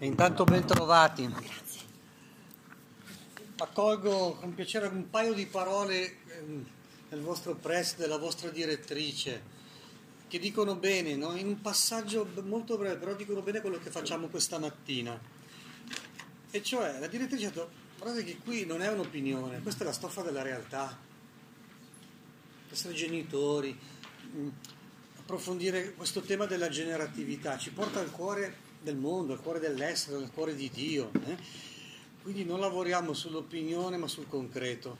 E intanto ben trovati. Grazie. Accolgo con piacere un paio di parole ehm, del vostro press, della vostra direttrice, che dicono bene, no? in un passaggio molto breve, però dicono bene quello che facciamo questa mattina. E cioè, la direttrice ha detto, guardate che qui non è un'opinione, questa è la stoffa della realtà. Essere genitori, mh, approfondire questo tema della generatività, ci porta al cuore del mondo, al cuore dell'essere, al cuore di Dio. Eh? Quindi non lavoriamo sull'opinione ma sul concreto,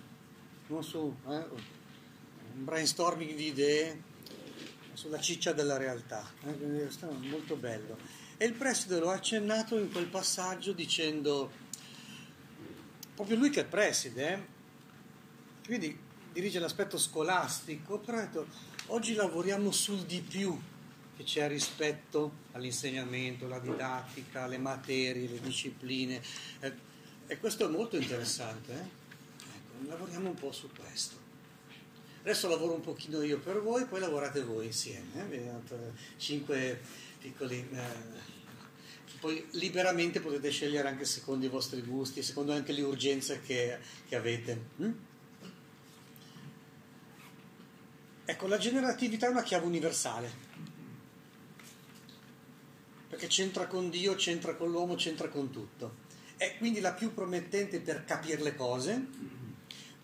non su eh, un brainstorming di idee, ma sulla ciccia della realtà. Eh? Quindi è molto bello. E il preside lo ha accennato in quel passaggio dicendo, proprio lui che è preside, eh, quindi dirige l'aspetto scolastico, però ha detto, oggi lavoriamo sul di più che c'è rispetto all'insegnamento, alla didattica, alle materie, alle discipline. Eh, e questo è molto interessante. Eh? Ecco, lavoriamo un po' su questo. Adesso lavoro un pochino io per voi, poi lavorate voi insieme. Eh? Cinque piccoli... Eh, poi liberamente potete scegliere anche secondo i vostri gusti, secondo anche le urgenze che, che avete. Mm? Ecco, la generatività è una chiave universale perché c'entra con Dio, c'entra con l'uomo, c'entra con tutto. È quindi la più promettente per capire le cose,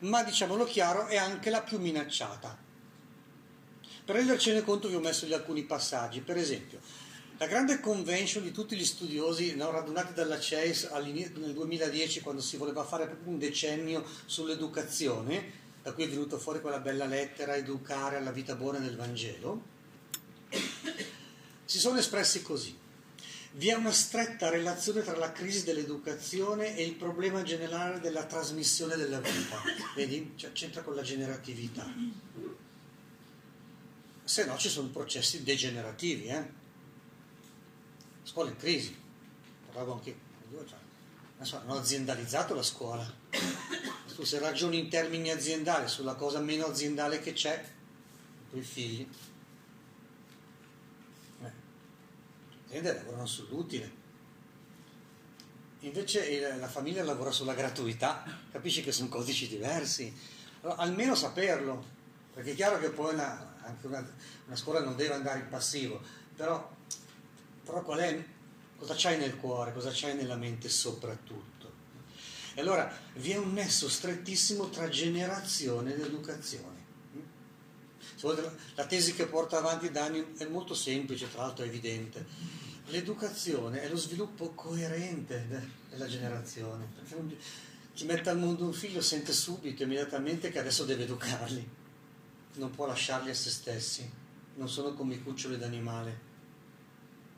ma diciamolo chiaro, è anche la più minacciata. Per rendercene conto vi ho messo alcuni passaggi. Per esempio, la grande convention di tutti gli studiosi no, radunati dalla CEIS nel 2010, quando si voleva fare proprio un decennio sull'educazione, da cui è venuta fuori quella bella lettera, educare alla vita buona del Vangelo, si sono espressi così. Vi è una stretta relazione tra la crisi dell'educazione e il problema generale della trasmissione della vita. Vedi? Cioè, c'entra con la generatività. Se no ci sono processi degenerativi. Eh? Scuola in crisi. Parlavo anche due. Cioè, adesso hanno aziendalizzato la scuola. Tu se ragioni in termini aziendali sulla cosa meno aziendale che c'è, i tuoi figli, aziende lavorano sull'utile. Invece la famiglia lavora sulla gratuità, capisci che sono codici diversi. Allora, almeno saperlo, perché è chiaro che poi una, anche una, una, scuola non deve andare in passivo, però, però qual è, cosa c'hai nel cuore, cosa c'hai nella mente soprattutto. E allora vi è un nesso strettissimo tra generazione ed educazione. La tesi che porta avanti Dani è molto semplice, tra l'altro è evidente l'educazione è lo sviluppo coerente della generazione. Chi mette al mondo un figlio sente subito, immediatamente, che adesso deve educarli. Non può lasciarli a se stessi. Non sono come i cuccioli d'animale.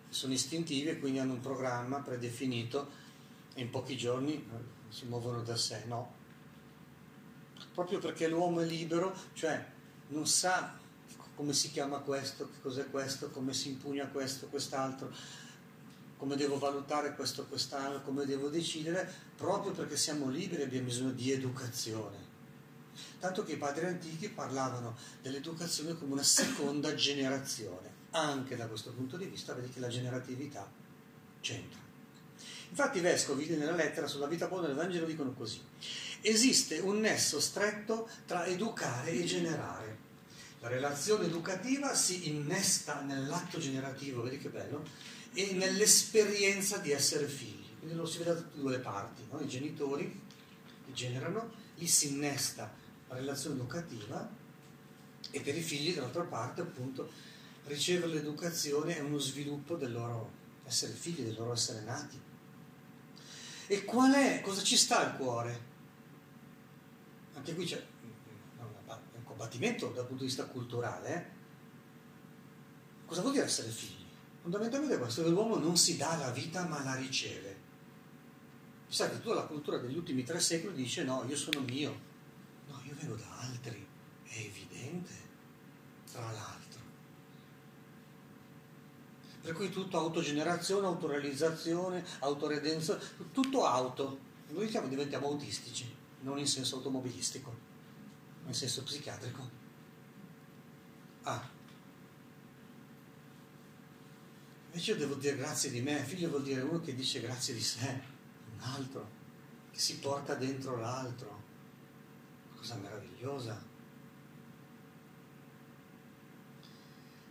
Sono istintivi e quindi hanno un programma predefinito e in pochi giorni eh, si muovono da sé. No. Proprio perché l'uomo è libero, cioè non sa come si chiama questo, che cos'è questo, come si impugna questo, quest'altro, come devo valutare questo, quest'altro, come devo decidere, proprio perché siamo liberi abbiamo bisogno di educazione. Tanto che i padri antichi parlavano dell'educazione come una seconda generazione. Anche da questo punto di vista vedi che la generatività c'entra. Infatti i vescovi nella lettera sulla vita buona del Vangelo dicono così. Esiste un nesso stretto tra educare e generare. La relazione educativa si innesta nell'atto generativo, vedi che bello, e nell'esperienza di essere figli. Quindi lo si vede da due le parti, no? i genitori generano, lì si innesta la relazione educativa e per i figli dall'altra parte appunto ricevere l'educazione è uno sviluppo del loro essere figli, del loro essere nati. E qual è, cosa ci sta al cuore? Anche qui c'è combattimento dal punto di vista culturale. Cosa vuol dire essere figli? Fondamentalmente questo, che l'uomo non si dà la vita ma la riceve. Pensate, tutta la cultura degli ultimi tre secoli dice no, io sono mio, no, io vengo da altri, è evidente, tra l'altro. Per cui tutto autogenerazione, autorealizzazione, autoredenzione, tutto auto. Noi diventiamo autistici, non in senso automobilistico nel senso psichiatrico. Ah. Invece io devo dire grazie di me, figlio vuol dire uno che dice grazie di sé, un altro, che si porta dentro l'altro. Cosa meravigliosa.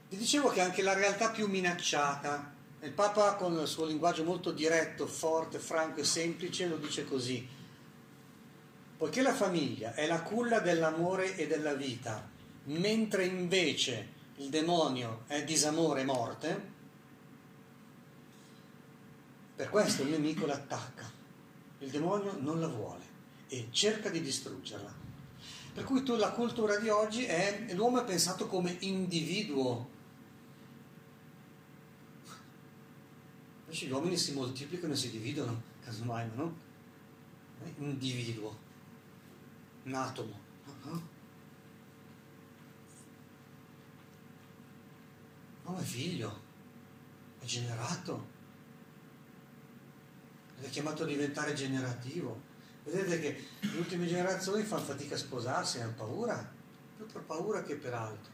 Vi dicevo che anche la realtà più minacciata, il Papa con il suo linguaggio molto diretto, forte, franco e semplice lo dice così, poiché la famiglia è la culla dell'amore e della vita, mentre invece il demonio è disamore e morte, per questo il nemico l'attacca, il demonio non la vuole e cerca di distruggerla. Per cui tu, la cultura di oggi è l'uomo è pensato come individuo. Invece gli uomini si moltiplicano e si dividono, casomai, no? Individuo, un atomo. Uh-huh. L'uomo è figlio, è generato, è chiamato a diventare generativo. Vedete che le ultime generazioni fanno fatica a sposarsi, hanno paura, più per paura che per altro.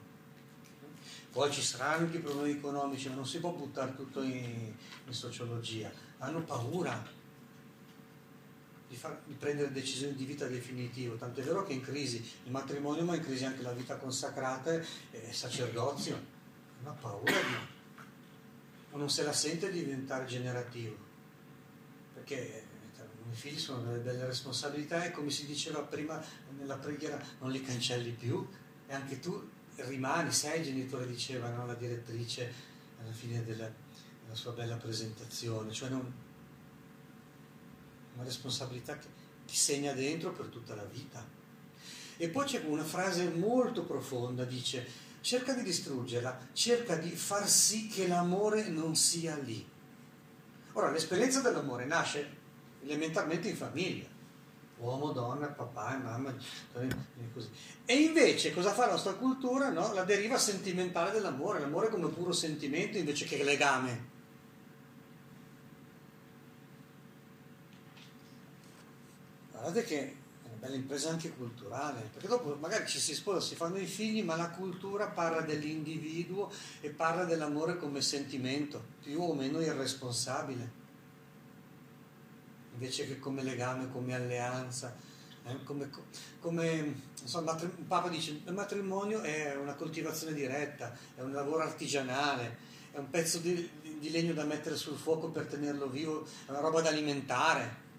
Poi ci saranno anche i problemi economici, ma non si può buttare tutto in, in sociologia. Hanno paura di, far, di, prendere decisioni di vita definitive. Tant'è vero che in crisi il matrimonio, ma in crisi anche la vita consacrata e il sacerdozio. Hanno paura di... non se la sente di diventare generativo. Perché i figli sono delle, delle responsabilità e come si diceva prima nella preghiera non li cancelli più e anche tu rimani, sei genitore, diceva no? la direttrice alla fine della, della, sua bella presentazione, cioè non, una responsabilità che ti segna dentro per tutta la vita. E poi c'è una frase molto profonda, dice, cerca di distruggerla, cerca di far sì che l'amore non sia lì. Ora, l'esperienza dell'amore nasce elementarmente in famiglia, uomo, donna, papà e mamma, e così. E invece cosa fa la nostra cultura? No? La deriva sentimentale dell'amore, l'amore come puro sentimento invece che legame. Guardate che è una bella impresa anche culturale, perché dopo magari ci si sposa, si fanno i figli, ma la cultura parla dell'individuo e parla dell'amore come sentimento, più o meno irresponsabile invece che come legame, come alleanza. Eh, come, come insomma, il Papa dice il matrimonio è una coltivazione diretta, è un lavoro artigianale, è un pezzo di, di legno da mettere sul fuoco per tenerlo vivo, è una roba da alimentare.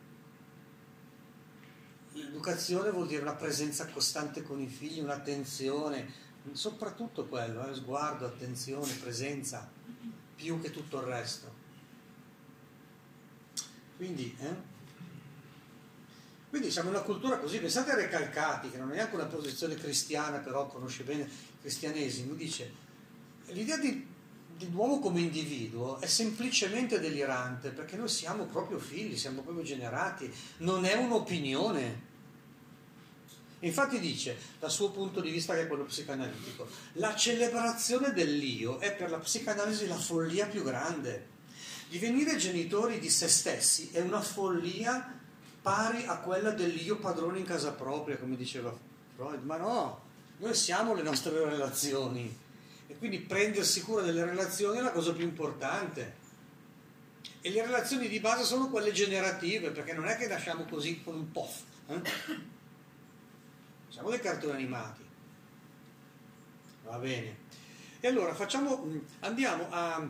L'educazione vuol dire una presenza costante con i figli, un'attenzione, soprattutto quello, eh, sguardo, attenzione, presenza, più che tutto il resto. Quindi, eh? Quindi siamo una cultura così, pensate a Recalcati, che non è neanche una posizione cristiana, però conosce bene il cristianesimo, dice, l'idea di, dell'uomo come individuo è semplicemente delirante, perché noi siamo proprio figli, siamo proprio generati, non è un'opinione. Infatti dice, dal suo punto di vista che è quello psicanalitico, la celebrazione dell'io è per la psicanalisi la follia più grande. Divenire genitori di se stessi è una follia pari a quella dell'io padrone in casa propria, come diceva Freud. Ma no, noi siamo le nostre relazioni e quindi prendersi cura delle relazioni è la cosa più importante. E le relazioni di base sono quelle generative, perché non è che nasciamo così con un pof. Eh? Siamo dei cartoni animati. Va bene. E allora facciamo, andiamo a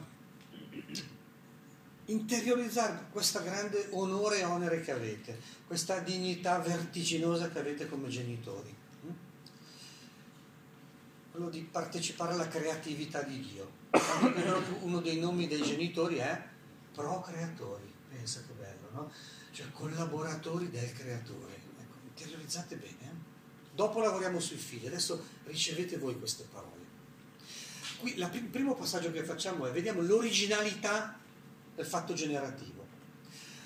interiorizzare questo grande onore e onere che avete, questa dignità vertiginosa che avete come genitori. Mm? Quello di partecipare alla creatività di Dio. Uno dei nomi dei genitori è procreatori, pensa che bello, no? Cioè collaboratori del creatore. Ecco, interiorizzate bene. Eh? Dopo lavoriamo sui figli, adesso ricevete voi queste parole. Qui il primo passaggio che facciamo è, vediamo l'originalità del fatto generativo.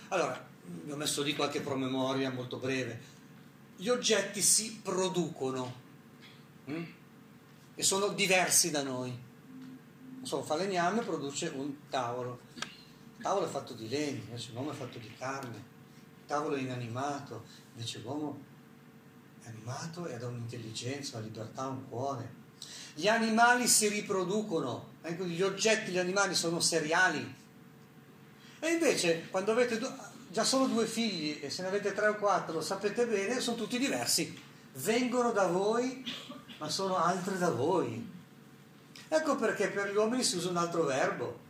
Allora, vi ho messo lì qualche promemoria molto breve. Gli oggetti si producono hm? E sono diversi da noi. Non so, falegname produce un tavolo. Il tavolo è fatto di legno, invece l'uomo è fatto di carne. Il tavolo è inanimato, invece l'uomo è animato e ha un'intelligenza, una libertà, un cuore. Gli animali si riproducono, ecco, gli oggetti, gli animali sono seriali. E invece quando avete già solo due figli e se ne avete tre o quattro, lo sapete bene, sono tutti diversi. Vengono da voi, ma sono altri da voi. Ecco perché per gli uomini si usa un altro verbo.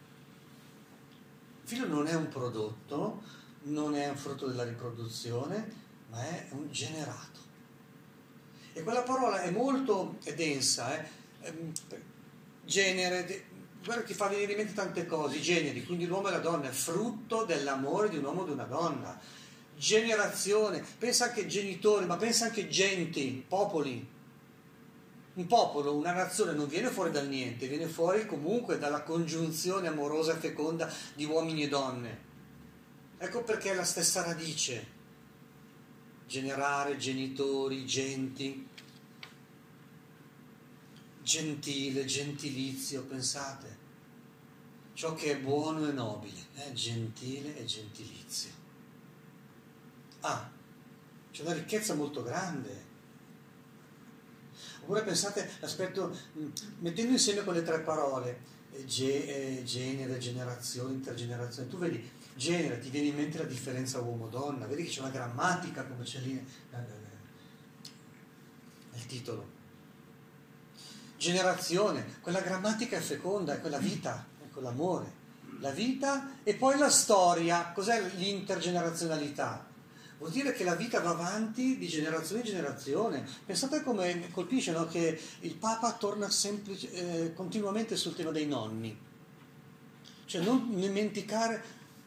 Il figlio non è un prodotto, non è un frutto della riproduzione, ma è un generato. E quella parola è molto è densa, eh? Ehm, genere, guarda ti fa venire in mente tante cose, generi, quindi l'uomo e la donna, è frutto dell'amore di un uomo e di una donna. Generazione, pensa anche genitori, ma pensa anche genti, popoli. Un popolo, una nazione non viene fuori dal niente, viene fuori comunque dalla congiunzione amorosa e feconda di uomini e donne. Ecco perché è la stessa radice. Generare, genitori, genti, gentile, gentilizio, pensate. Ciò che è buono e nobile, è gentile e gentilizio. Ah, c'è una ricchezza molto grande. Oppure pensate l'aspetto, mm, mettendo insieme quelle tre parole, eh, ge, eh, genere, generazione, intergenerazione, tu vedi genere, ti viene in mente la differenza uomo-donna, vedi che c'è una grammatica come c'è lì nel titolo. Generazione, quella grammatica è feconda, è quella vita, è quell'amore. La vita e poi la storia, cos'è l'intergenerazionalità? Vuol dire che la vita va avanti di generazione in generazione. Pensate come colpisce no? che il Papa torna semplice, eh, continuamente sul tema dei nonni. Cioè non dimenticare,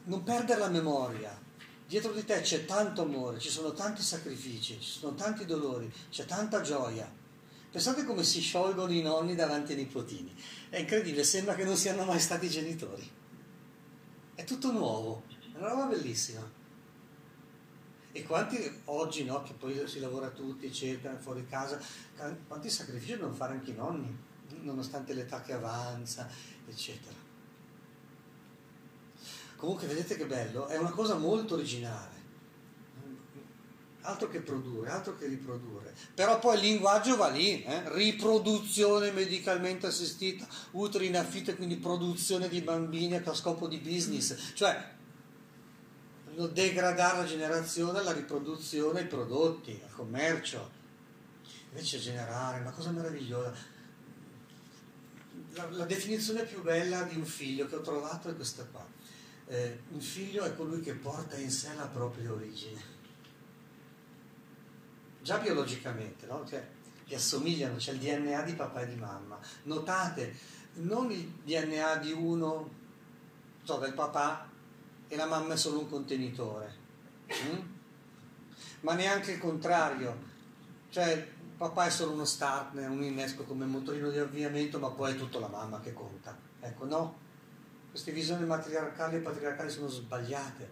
non perdere la memoria. Dietro di te c'è tanto amore, ci sono tanti sacrifici, ci sono tanti dolori, c'è tanta gioia. Pensate come si sciolgono i nonni davanti ai nipotini. È incredibile, sembra che non siano mai stati genitori. È tutto nuovo, è una roba bellissima. E quanti oggi, no, che poi si lavora tutti, eccetera, fuori casa, quanti sacrifici devono fare anche i nonni, nonostante l'età che avanza, eccetera. Comunque vedete che bello, è una cosa molto originale, altro che produrre, altro che riprodurre. Però poi il linguaggio va lì, eh? riproduzione medicalmente assistita, utero in affitto quindi produzione di bambini a scopo di business, cioè degradare la generazione alla riproduzione ai prodotti, al commercio. Invece generare, una cosa meravigliosa la, la, definizione più bella di un figlio che ho trovato è questa qua. Eh, un figlio è colui che porta in sé la propria origine. Già biologicamente, no? cioè, che assomigliano, c'è il DNA di papà e di mamma. Notate, non il DNA di uno, so, del papà e la mamma è solo un contenitore, mm? ma neanche il contrario, cioè papà è solo uno startner, un innesco come motorino di avviamento, ma poi è tutta la mamma che conta. Ecco, no? Queste visioni matriarcali e patriarcali sono sbagliate.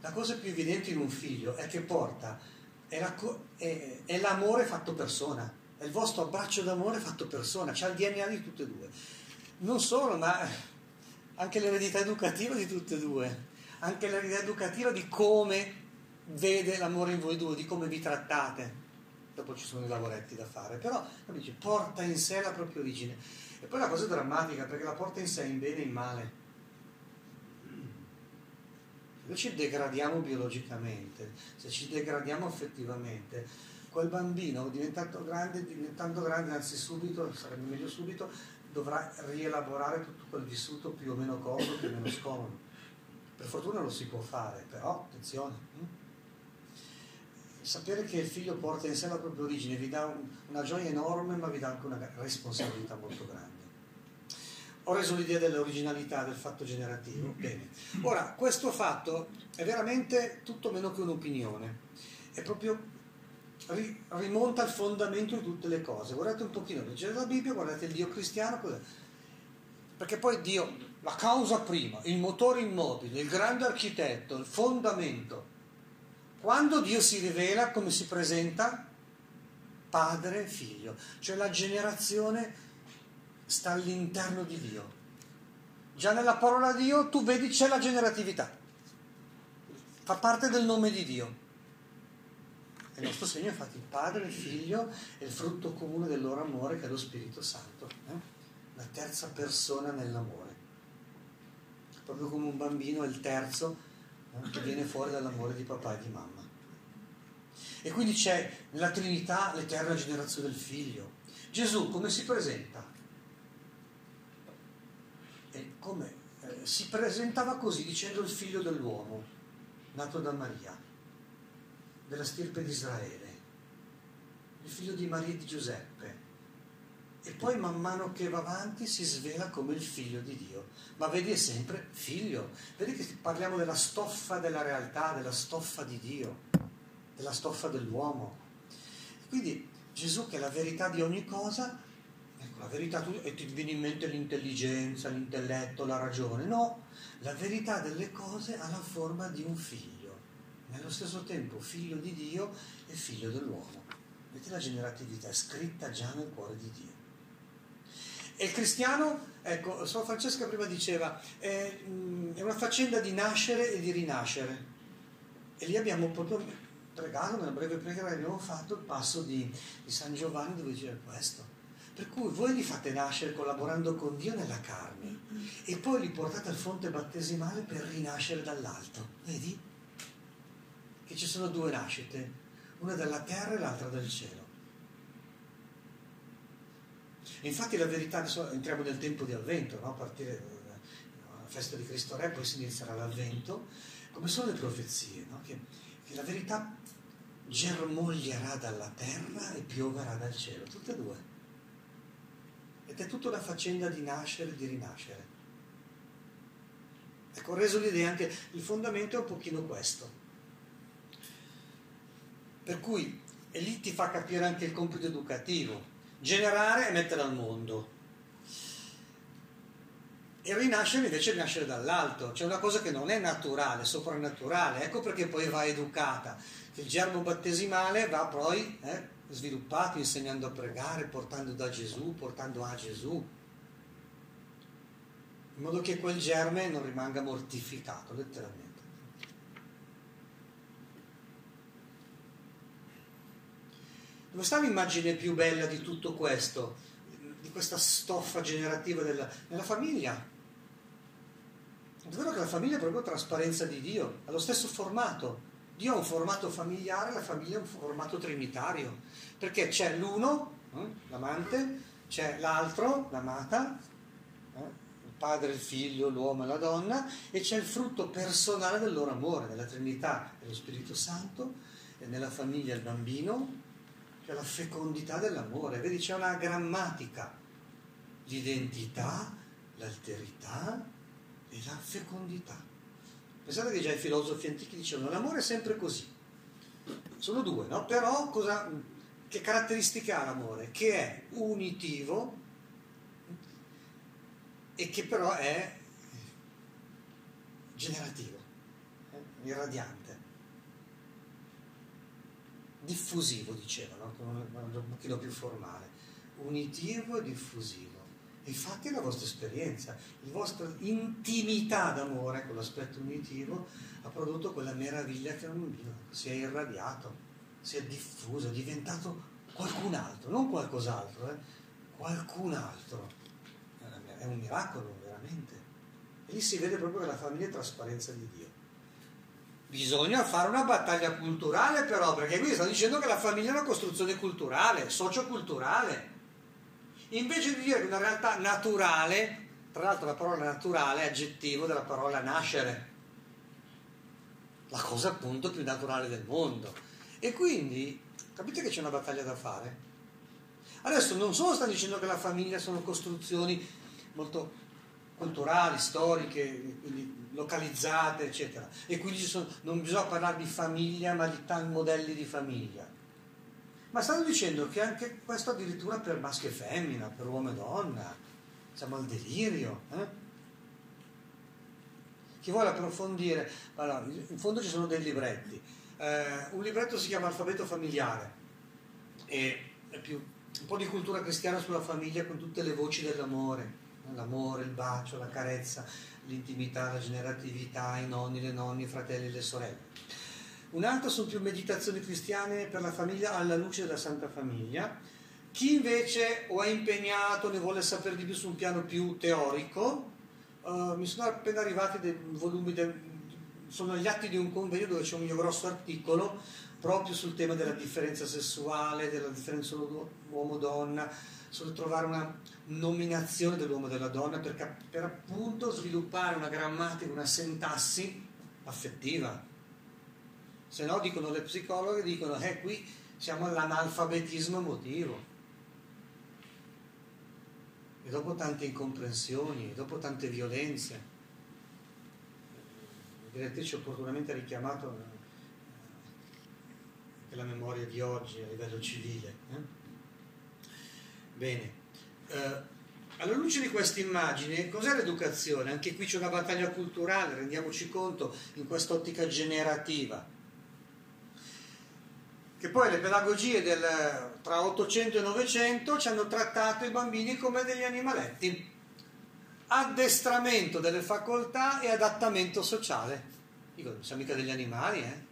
La cosa più evidente in un figlio è che porta, è, la, è, è l'amore fatto persona, è il vostro abbraccio d'amore fatto persona, c'ha il DNA di tutte e due. Non solo, ma anche l'eredità educativa di tutte e due, anche l'eredità educativa di come vede l'amore in voi due, di come vi trattate dopo ci sono i lavoretti da fare, però dice, porta in sé la propria origine. E poi la cosa è drammatica perché la porta in sé in bene e in male. Se ci degradiamo biologicamente, se ci degradiamo affettivamente, quel bambino diventando grande, diventando grande, anzi subito, sarebbe meglio subito, dovrà rielaborare tutto quel vissuto più o meno comodo, più o meno scomodo. Per fortuna lo si può fare, però attenzione. Hm? sapere che il figlio porta in sé la propria origine vi dà un, una gioia enorme, ma vi dà anche una responsabilità molto grande. Ho reso l'idea dell'originalità del fatto generativo. Bene. Ora, questo fatto è veramente tutto meno che un'opinione, è proprio rimonta al fondamento di tutte le cose. Guardate un pochino, leggete la Bibbia, guardate il Dio cristiano, perché poi Dio, la causa prima, il motore immobile, il grande architetto, il fondamento, quando Dio si rivela, come si presenta? Padre e figlio, cioè la generazione sta all'interno di Dio. Già nella parola Dio tu vedi c'è la generatività, fa parte del nome di Dio. il nostro segno, infatti, il Padre, il Figlio e il frutto comune del loro amore che è lo Spirito Santo. Eh? La terza persona nell'amore. Proprio come un bambino è il terzo eh? che viene fuori dall'amore di papà e di mamma. E quindi c'è nella Trinità l'eterna generazione del Figlio. Gesù come si presenta? E come eh, si presentava così dicendo il figlio dell'uomo, nato da Maria, della stirpe di Israele, il figlio di Maria e di Giuseppe. E poi man mano che va avanti si svela come il figlio di Dio. Ma vedi è sempre figlio. Vedi che parliamo della stoffa della realtà, della stoffa di Dio, della stoffa dell'uomo. Quindi Gesù che è la verità di ogni cosa Ecco, la verità, e ti viene in mente l'intelligenza, l'intelletto, la ragione. No, la verità delle cose ha la forma di un figlio, nello stesso tempo figlio di Dio e figlio dell'uomo. Vedete la generatività è scritta già nel cuore di Dio. E il cristiano, ecco, Sua Francesca prima diceva, è, è una faccenda di nascere e di rinascere. E lì abbiamo proprio pregato, nella breve preghiera abbiamo fatto, il passo di, di San Giovanni dove diceva questo per cui voi li fate nascere collaborando con Dio nella carne e poi li portate al fonte battesimale per rinascere dall'alto. Vedi? Che ci sono due nascite, una dalla terra e l'altra dal cielo. E infatti la verità, adesso entriamo nel tempo di avvento, no? a partire dalla festa di Cristo Re, poi si inizierà l'avvento, come sono le profezie, no? che, che la verità germoglierà dalla terra e pioverà dal cielo, tutte e due. Ed è tutta una faccenda di nascere e di rinascere. Ecco, ho reso l'idea anche, il fondamento è un pochino questo. Per cui, e lì ti fa capire anche il compito educativo, generare e mettere al mondo. E rinascere invece rinascere dall'alto, c'è una cosa che non è naturale, soprannaturale, ecco perché poi va educata, il germo battesimale va poi eh, sviluppato insegnando a pregare, portando da Gesù, portando a Gesù, in modo che quel germe non rimanga mortificato letteralmente. Dove sta l'immagine più bella di tutto questo, di questa stoffa generativa della, nella famiglia? È vero che la famiglia è proprio trasparenza di Dio, ha lo stesso formato, Dio ha un formato familiare, la famiglia è un formato trinitario, perché c'è l'uno, eh, l'amante, c'è l'altro, l'amata, eh, il padre, il figlio, l'uomo e la donna, e c'è il frutto personale del loro amore, nella Trinità e lo Spirito Santo, e nella famiglia il bambino, c'è la fecondità dell'amore. Vedi, c'è una grammatica, l'identità, l'alterità e la fecondità. Pensate che già i filosofi antichi dicevano l'amore è sempre così. Sono due, no? Però cosa, che caratteristica ha l'amore? Che è unitivo e che però è generativo, eh? irradiante, diffusivo dicevano, un pochino più formale, unitivo e diffusivo. Infatti è la vostra esperienza, la vostra intimità d'amore, con l'aspetto unitivo, ha prodotto quella meraviglia che un bambino si è irradiato, si è diffuso, è diventato qualcun altro, non qualcos'altro, eh? qualcun altro. È un miracolo, veramente. E lì si vede proprio che la famiglia è trasparenza di Dio. Bisogna fare una battaglia culturale però, perché qui sta dicendo che la famiglia è una costruzione culturale, socioculturale invece di dire che una realtà naturale, tra l'altro la parola naturale è aggettivo della parola nascere, la cosa appunto più naturale del mondo. E quindi capite che c'è una battaglia da fare? Adesso non solo sta dicendo che la famiglia sono costruzioni molto culturali, storiche, localizzate, eccetera, e quindi sono, non bisogna parlare di famiglia ma di tanti modelli di famiglia. Ma stanno dicendo che anche questo addirittura per maschio e femmina, per uomo e donna, siamo al delirio. Eh? Chi vuole approfondire, allora, in fondo ci sono dei libretti. Eh, un libretto si chiama Alfabeto familiare e è più, un po' di cultura cristiana sulla famiglia con tutte le voci dell'amore, l'amore, il bacio, la carezza, l'intimità, la generatività, i nonni, le nonne, i fratelli le sorelle un altro sono più meditazioni cristiane per la famiglia alla luce della Santa Famiglia. Chi invece o è impegnato, ne vuole sapere di più su un piano più teorico, uh, mi sono appena arrivati dei volumi, de, sono gli atti di un convegno dove c'è un mio grosso articolo proprio sul tema della differenza sessuale, della differenza uomo-donna, sul trovare una nominazione dell'uomo e della donna per, per appunto sviluppare una grammatica, una sintassi affettiva. Se no, dicono le psicologhe, dicono, eh, qui siamo all'analfabetismo emotivo. E dopo tante incomprensioni, dopo tante violenze, la direttrice opportunamente ha richiamato eh, la memoria di oggi a livello civile. Eh? Bene, eh, alla luce di questa immagine, cos'è l'educazione? Anche qui c'è una battaglia culturale, rendiamoci conto, in quest'ottica generativa. Che poi le pedagogie del, tra 800 e 900 ci hanno trattato i bambini come degli animaletti. Addestramento delle facoltà e adattamento sociale. Dico, non siamo mica degli animali, eh?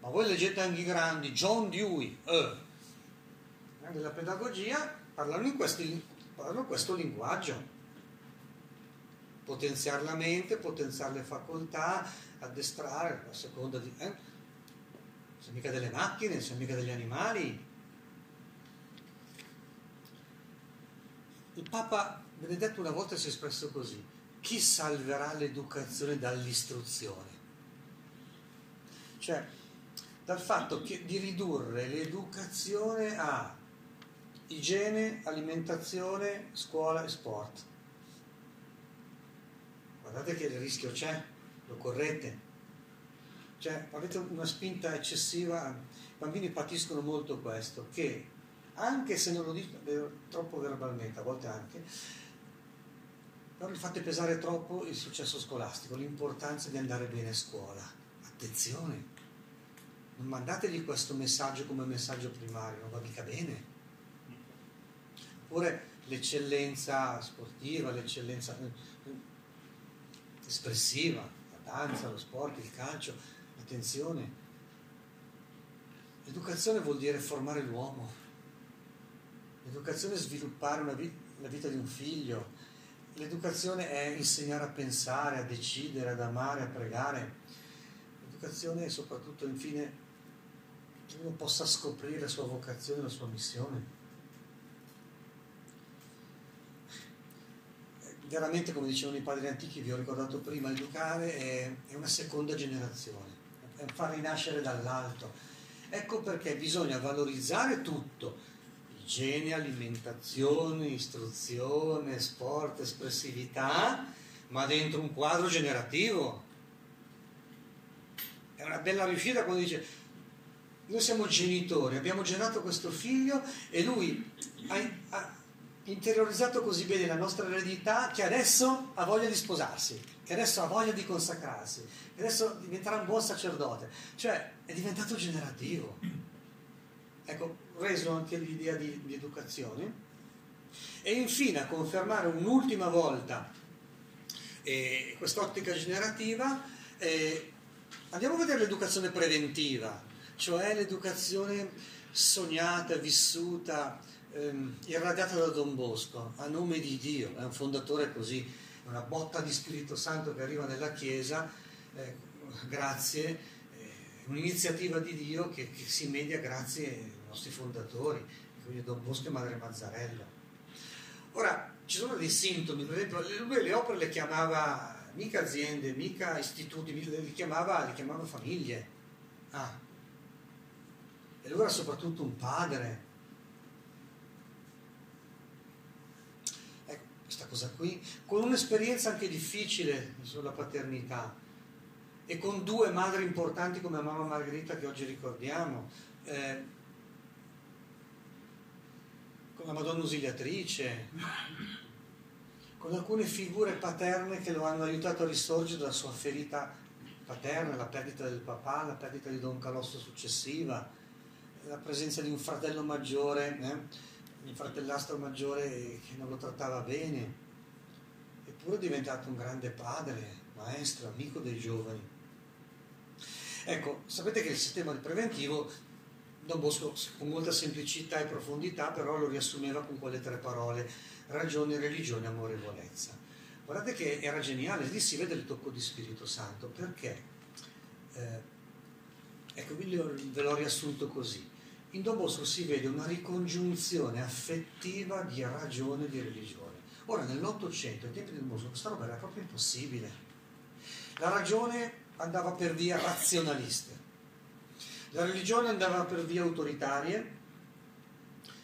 Ma voi leggete anche i grandi, John Dewey, eh, della pedagogia, parlano in, questi, parlano questo linguaggio. Potenziare la mente, potenziare le facoltà, addestrare a seconda di... Eh? Siamo mica delle macchine, siamo mica degli animali. Il Papa Benedetto una volta si è espresso così, chi salverà l'educazione dall'istruzione? Cioè, dal fatto che, di ridurre l'educazione a igiene, alimentazione, scuola e sport. Guardate che il rischio c'è, lo correte. Cioè, avete una spinta eccessiva, i bambini patiscono molto questo, che anche se non lo dico troppo verbalmente, a volte anche, però li fate pesare troppo il successo scolastico, l'importanza di andare bene a scuola. Attenzione, non mandategli questo messaggio come messaggio primario, non va mica bene oppure l'eccellenza sportiva, l'eccellenza eh, espressiva, la danza, lo sport, il calcio, l'attenzione. L'educazione vuol dire formare l'uomo, l'educazione è sviluppare vita, la vita di un figlio, l'educazione è insegnare a pensare, a decidere, ad amare, a pregare. L'educazione è soprattutto, infine, che uno possa scoprire la sua vocazione, la sua missione. Veramente, come dicevano i padri antichi, vi ho ricordato prima, educare è, è una seconda generazione, è far rinascere dall'alto. Ecco perché bisogna valorizzare tutto, igiene, alimentazione, istruzione, sport, espressività, ma dentro un quadro generativo. È una bella riuscita quando dice noi siamo genitori, abbiamo generato questo figlio e lui ha, ha, interiorizzato così bene la nostra eredità che adesso ha voglia di sposarsi, che adesso ha voglia di consacrarsi, che adesso diventerà un buon sacerdote. Cioè è diventato generativo. Ecco, reso anche l'idea di, di educazione. E infine a confermare un'ultima volta eh, quest'ottica generativa, eh, andiamo a vedere l'educazione preventiva, cioè l'educazione sognata, vissuta, ehm, irradiata da Don Bosco, a nome di Dio, è un fondatore così, una botta di Spirito Santo che arriva nella Chiesa, eh, grazie, eh, un'iniziativa di Dio che, che, si media grazie ai nostri fondatori, quindi Don Bosco e Madre Mazzarella. Ora, ci sono dei sintomi, per esempio, lui le opere le chiamava mica aziende, mica istituti, le chiamava, le chiamava famiglie. Ah. E lui era soprattutto un padre, questa cosa qui, con un'esperienza anche difficile sulla paternità e con due madri importanti come mamma Margherita che oggi ricordiamo, eh, con la Madonna Ausiliatrice, con alcune figure paterne che lo hanno aiutato a risorgere dalla sua ferita paterna, la perdita del papà, la perdita di Don Calosso successiva, la presenza di un fratello maggiore. Eh, il fratellastro maggiore che non lo trattava bene, eppure è diventato un grande padre, maestro, amico dei giovani. Ecco, sapete che il sistema preventivo Don Bosco con molta semplicità e profondità però lo riassumeva con quelle tre parole, ragione, religione, amorevolezza. Guardate che era geniale, lì si vede il tocco di Spirito Santo, perché? Eh, ecco, ve l'ho riassunto così. In Don Bosco si vede una ricongiunzione affettiva di ragione e di religione. Ora, nell'Ottocento, ai tempi di Don Bosco, questa roba era proprio impossibile. La ragione andava per via razionaliste, la religione andava per vie autoritarie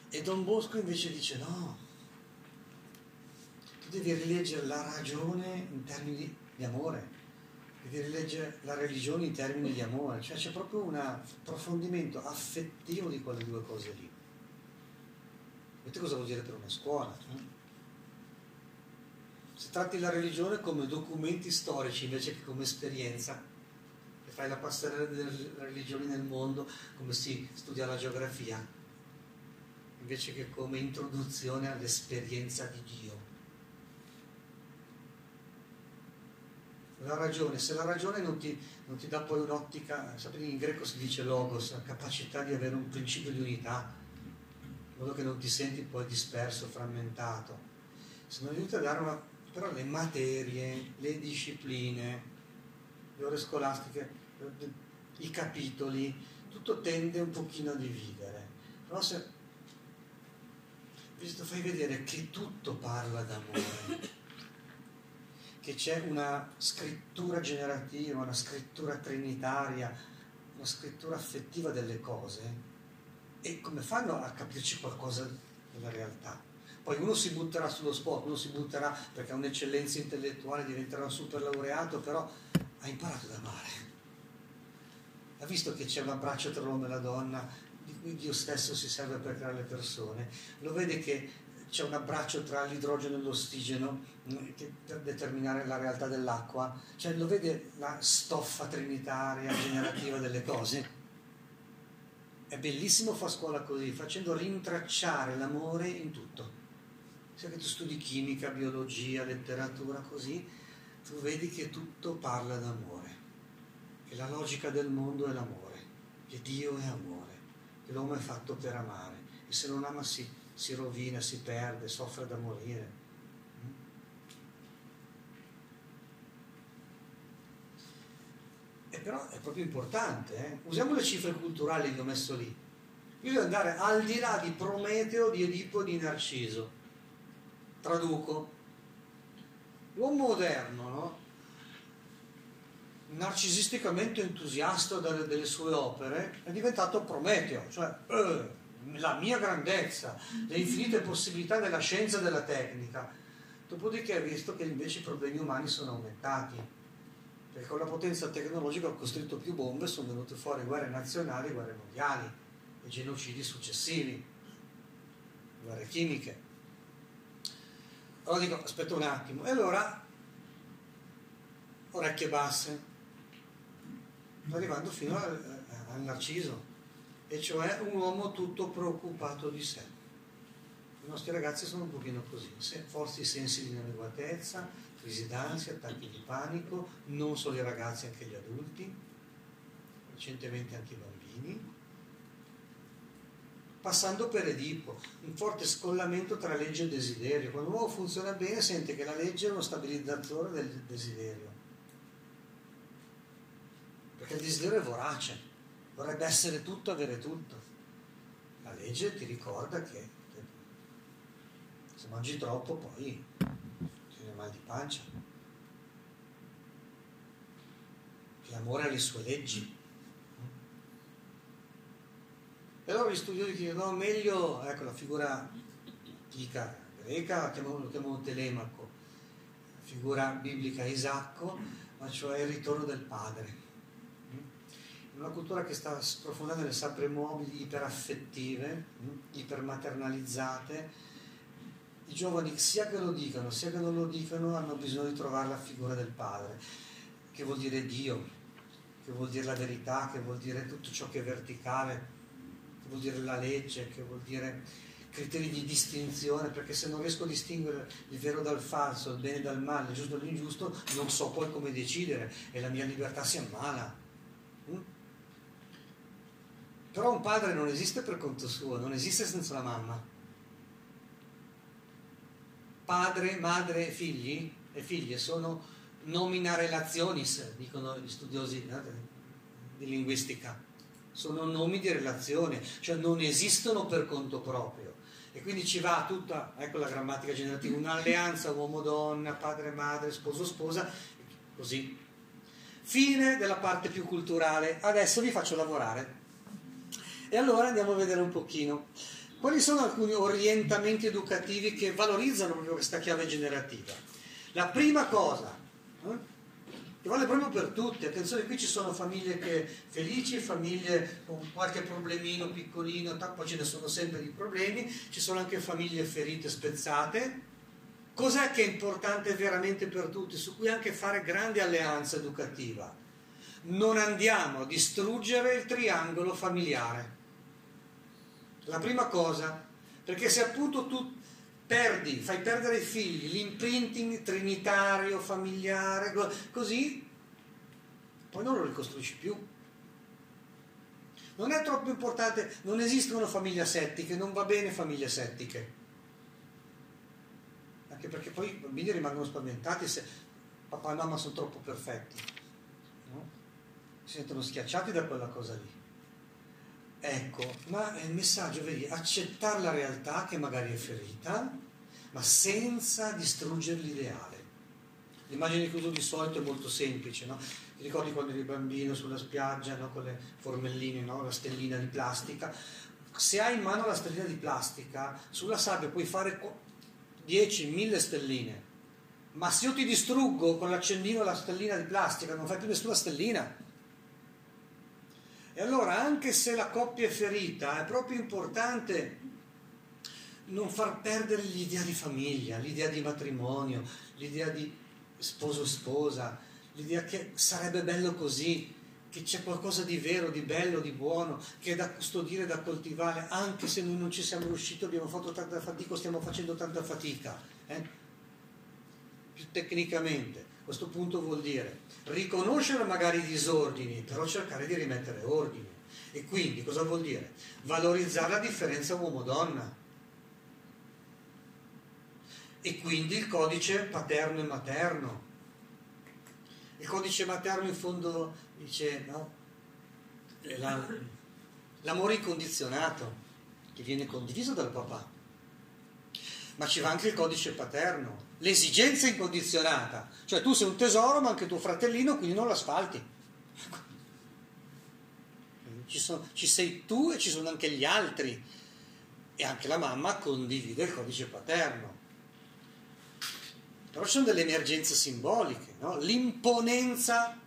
e Don Bosco invece dice no, tu devi rileggere la ragione in termini di amore, devi rileggere la religione in termini di amore, cioè c'è proprio un approfondimento affettivo di quelle due cose lì. Vedete cosa vuol dire per una scuola? Se tratti la religione come documenti storici invece che come esperienza, fai la passerella delle religioni nel mondo come si studia la geografia, invece che come introduzione all'esperienza di Dio. La ragione, se la ragione non ti, non ti dà poi un'ottica, sapete in greco si dice logos, la capacità di avere un principio di unità, in modo che non ti senti poi disperso, frammentato. Se non aiuta a dare una, però le materie, le discipline, le ore scolastiche i capitoli, tutto tende un pochino a dividere. Però se fai vedere che tutto parla d'amore, che c'è una scrittura generativa, una scrittura trinitaria, una scrittura affettiva delle cose, e come fanno a capirci qualcosa della realtà? Poi uno si butterà sullo sport, uno si butterà perché ha un'eccellenza intellettuale, diventerà un super laureato, però ha imparato ad amare ha visto che c'è un abbraccio tra l'uomo e la donna di cui Dio stesso si serve per creare le persone, lo vede che c'è un abbraccio tra l'idrogeno e l'ossigeno mm, per determinare la realtà dell'acqua, cioè lo vede la stoffa trinitaria generativa delle cose. È bellissimo fare scuola così, facendo rintracciare l'amore in tutto. Se tu studi chimica, biologia, letteratura, così, tu vedi che tutto parla d'amore che la logica del mondo è l'amore, che Dio è amore, che l'uomo è fatto per amare e se non ama si, si rovina, si perde, soffre da morire. Mm? E però è proprio importante, eh? usiamo le cifre culturali che ho messo lì. Devo andare al di là di Prometeo, di Edipo e di Narciso. Traduco. L'uomo moderno, no? narcisisticamente entusiasta delle, delle, sue opere, è diventato Prometeo, cioè eh, la mia grandezza, le infinite possibilità della scienza e della tecnica. Dopodiché ha visto che invece i problemi umani sono aumentati, perché con la potenza tecnologica ha costruito più bombe, sono venute fuori guerre nazionali, guerre mondiali e genocidi successivi, guerre chimiche. Allora dico, aspetta un attimo, e allora orecchie basse, arrivando fino al, al Narciso, e cioè un uomo tutto preoccupato di sé. I nostri ragazzi sono un pochino così, forti sensi di inadeguatezza, crisi d'ansia, attacchi di panico, non solo i ragazzi, anche gli adulti, recentemente anche i bambini, passando per Edipo, un forte scollamento tra legge e desiderio. Quando l'uomo funziona bene sente che la legge è uno stabilizzatore del desiderio perché il desiderio è vorace, vorrebbe essere tutto, avere tutto. La legge ti ricorda che se mangi troppo poi ti viene mal di pancia. L'amore ha le sue leggi. E allora gli studiosi chiedono meglio, ecco la figura antica greca, lo chiamano Telemaco, figura biblica Isacco, ma cioè il ritorno del padre una cultura che sta sprofondando nelle sabbie mobili iperaffettive, mm, ipermaternalizzate. I giovani, sia che lo dicano, sia che non lo dicano, hanno bisogno di trovare la figura del padre, che vuol dire Dio, che vuol dire la verità, che vuol dire tutto ciò che è verticale, che vuol dire la legge, che vuol dire criteri di distinzione, perché se non riesco a distinguere il vero dal falso, il bene dal male, il giusto dall'ingiusto, non so poi come decidere e la mia libertà si ammala. Però un padre non esiste per conto suo, non esiste senza la mamma. Padre, madre, figli e figlie sono nomina relationis, dicono gli studiosi di linguistica. Sono nomi di relazione, cioè non esistono per conto proprio. E quindi ci va tutta, ecco la grammatica generativa, un'alleanza uomo-donna, padre-madre, sposo-sposa, così. Fine della parte più culturale. Adesso vi faccio lavorare. E allora andiamo a vedere un pochino. Quali sono alcuni orientamenti educativi che valorizzano proprio questa chiave generativa? La prima cosa, eh, che vale proprio per tutti, attenzione, qui ci sono famiglie che, felici, famiglie con qualche problemino piccolino, poi ce ne sono sempre di problemi, ci sono anche famiglie ferite, spezzate. Cos'è che è importante veramente per tutti, su cui anche fare grande alleanza educativa? Non andiamo a distruggere il triangolo familiare la prima cosa, perché se appunto tu perdi, fai perdere i figli, l'imprinting trinitario, familiare, così, poi non lo ricostruisci più. Non è troppo importante, non esistono famiglie settiche, non va bene famiglie settiche. Anche perché poi i bambini rimangono spaventati se papà e mamma sono troppo perfetti. Si sentono schiacciati da quella cosa lì. Ecco, ma il messaggio, vedi, accettare la realtà che magari è ferita, ma senza distruggere l'ideale. L'immagine che uso di solito è molto semplice, no? Ti ricordi quando eri bambino sulla spiaggia, no? con le formelline, no? la stellina di plastica? Se hai in mano la stellina di plastica, sulla sabbia puoi fare 10, 1000 stelline, ma se io ti distruggo con l'accendino la stellina di plastica, non fai più nessuna stellina e allora anche se la coppia è ferita, è proprio importante non far perdere l'idea di famiglia, l'idea di matrimonio, l'idea di sposo-sposa, l'idea che sarebbe bello così, che c'è qualcosa di vero, di bello, di buono, che è da custodire, da coltivare, anche se noi non ci siamo riusciti, abbiamo fatto tanta fatica, stiamo facendo tanta fatica. Eh? Più tecnicamente, questo punto vuol dire riconoscere magari i disordini, però cercare di rimettere ordine. E quindi cosa vuol dire? Valorizzare la differenza uomo-donna. E quindi il codice paterno e materno. Il codice materno in fondo dice no? La, l'amore incondizionato che viene condiviso dal papà. Ma ci va anche il codice paterno, l'esigenza incondizionata, cioè tu sei un tesoro ma anche tuo fratellino, quindi non l'asfalti. Ci, sono, ci sei tu e ci sono anche gli altri e anche la mamma condivide il codice paterno. Però ci sono delle emergenze simboliche, no? l'imponenza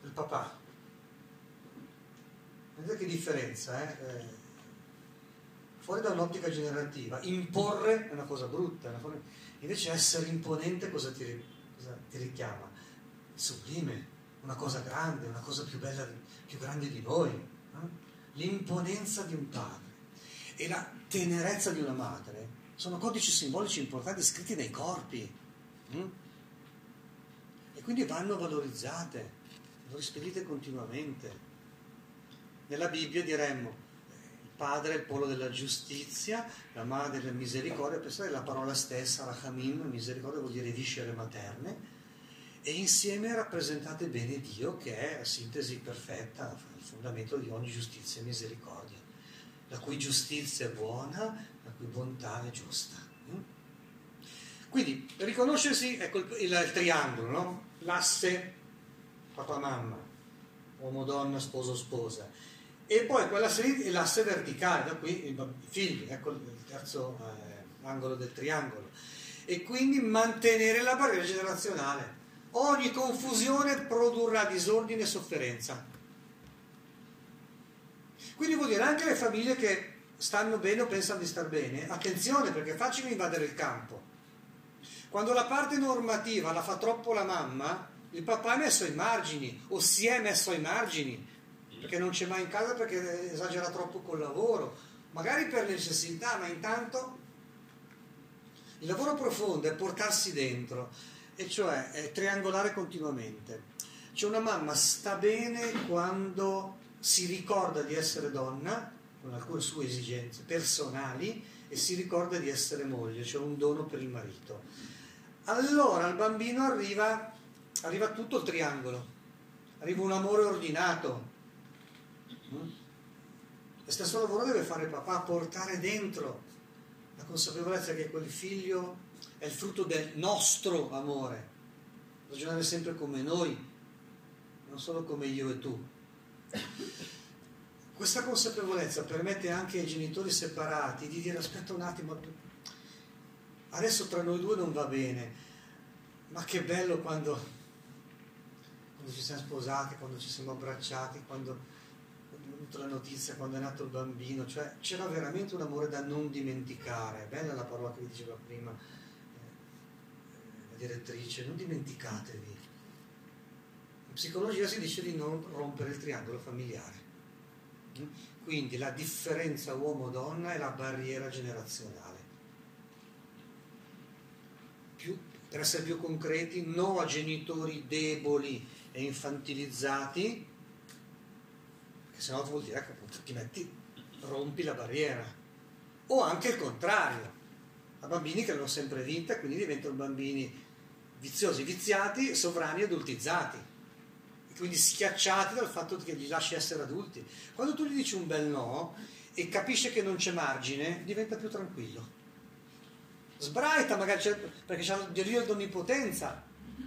del papà. Vedete che differenza, eh? Eh fuori da un'ottica generativa, imporre è una cosa brutta, una forma... invece essere imponente cosa ti, cosa ti, richiama? Sublime, una cosa grande, una cosa più bella, più grande di noi, no? l'imponenza di un padre e la tenerezza di una madre sono codici simbolici importanti scritti nei corpi hm? e quindi vanno valorizzate, vanno rispedite continuamente. Nella Bibbia diremmo padre il polo della giustizia, la madre della misericordia, pensate la parola stessa, rachamim, misericordia vuol dire viscere materne, e insieme rappresentate bene Dio che è la sintesi perfetta, il fondamento di ogni giustizia e misericordia, la cui giustizia è buona, la cui bontà è giusta. Mm? Quindi riconoscersi, ecco il, il, il triangolo, no? l'asse papà-mamma, uomo-donna, sposo-sposa e poi quella è l'asse verticale, da qui i figli, ecco il terzo eh, angolo del triangolo. E quindi mantenere la barriera generazionale. Ogni confusione produrrà disordine e sofferenza. Quindi vuol dire anche le famiglie che stanno bene o pensano di star bene, attenzione perché è facile invadere il campo. Quando la parte normativa la fa troppo la mamma, il papà è messo ai margini o si è messo ai margini perché non c'è mai in casa perché esagera troppo col lavoro, magari per necessità, ma intanto il lavoro profondo è portarsi dentro, e cioè è triangolare continuamente. Cioè una mamma sta bene quando si ricorda di essere donna, con alcune sue esigenze personali, e si ricorda di essere moglie, cioè un dono per il marito. Allora al bambino arriva, arriva tutto il triangolo, arriva un amore ordinato. Lo stesso lavoro deve fare papà, portare dentro la consapevolezza che quel figlio è il frutto del nostro amore, ragionare sempre come noi, non solo come io e tu. Questa consapevolezza permette anche ai genitori separati di dire aspetta un attimo, adesso tra noi due non va bene, ma che bello quando, quando ci siamo sposati, quando ci siamo abbracciati, quando venuta la notizia, quando è nato il bambino, cioè c'era veramente un amore da non dimenticare, bella la parola che vi diceva prima eh, la direttrice, non dimenticatevi. In psicologia si dice di non rompere il triangolo familiare. Quindi la differenza uomo-donna è la barriera generazionale. Più, per essere più concreti, no a genitori deboli e infantilizzati, se no vuol dire che appunto ti metti, rompi la barriera. O anche il contrario, a bambini che l'hanno sempre vinta, quindi diventano bambini viziosi, viziati, sovrani, adultizzati quindi schiacciati dal fatto che gli lasci essere adulti. Quando tu gli dici un bel no e capisce che non c'è margine, diventa più tranquillo. Sbraita magari perché c'è il delirio di onnipotenza,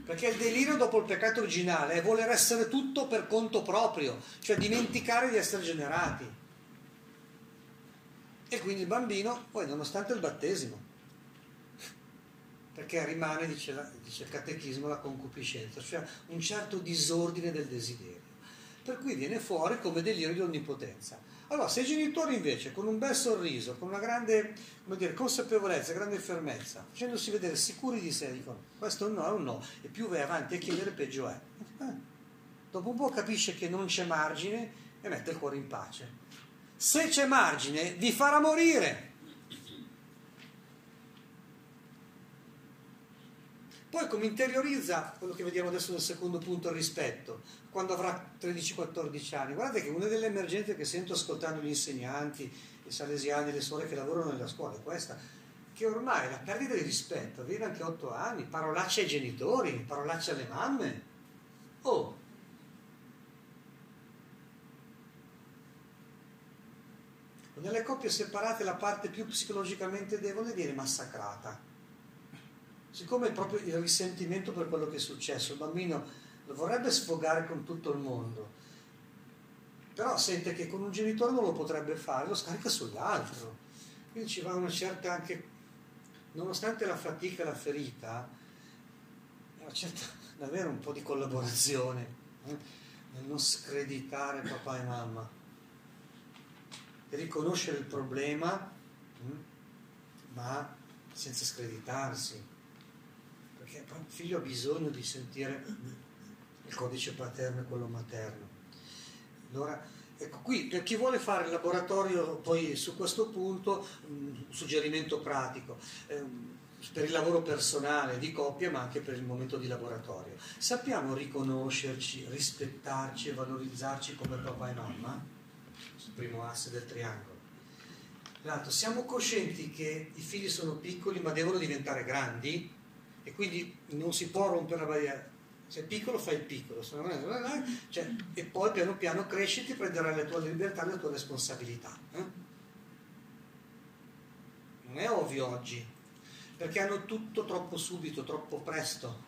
perché il delirio dopo il peccato originale è voler essere tutto per conto proprio, cioè dimenticare di essere generati. E quindi il bambino, poi nonostante il battesimo, perché rimane, dice, dice il catechismo, la concupiscenza, cioè un certo disordine del desiderio. Per cui viene fuori come delirio di onnipotenza. Allora, se i genitori invece, con un bel sorriso, con una grande dire, consapevolezza, grande fermezza, facendosi vedere sicuri di sé, dicono questo no è un no, e più vai avanti a chiedere peggio è. Eh, dopo un po' capisce che non c'è margine e mette il cuore in pace. Se c'è margine, vi farà morire. Poi come interiorizza quello che vediamo adesso nel secondo punto, il rispetto, quando avrà 13-14 anni. Guardate che una delle emergenze che sento ascoltando gli insegnanti, i salesiani, le suore che lavorano nella scuola è questa, che ormai la perdita di rispetto avviene anche a 8 anni, parolacce ai genitori, parolacce alle mamme. Oh, nelle coppie separate la parte più psicologicamente debole viene massacrata siccome proprio il risentimento per quello che è successo, il bambino lo vorrebbe sfogare con tutto il mondo, però sente che con un genitore non lo potrebbe fare, lo scarica sull'altro. Quindi ci va una certa anche, nonostante la fatica e la ferita, una certa, davvero un po' di collaborazione eh? nel non screditare papà e mamma, e riconoscere il problema, eh? ma senza screditarsi perché il figlio ha bisogno di sentire il codice paterno e quello materno. Allora, ecco qui, per chi vuole fare il laboratorio poi su questo punto, un suggerimento pratico. Eh, per il lavoro personale di coppia ma anche per il momento di laboratorio. Sappiamo riconoscerci, rispettarci e valorizzarci come papà e mamma? Il primo asse del triangolo. L'altro, siamo coscienti che i figli sono piccoli ma devono diventare grandi? e quindi non si può rompere la barriera. Se è piccolo fai il piccolo, cioè, e poi piano piano cresci ti prenderai le tue libertà le tue responsabilità. Eh? Non è ovvio oggi, perché hanno tutto troppo subito, troppo presto.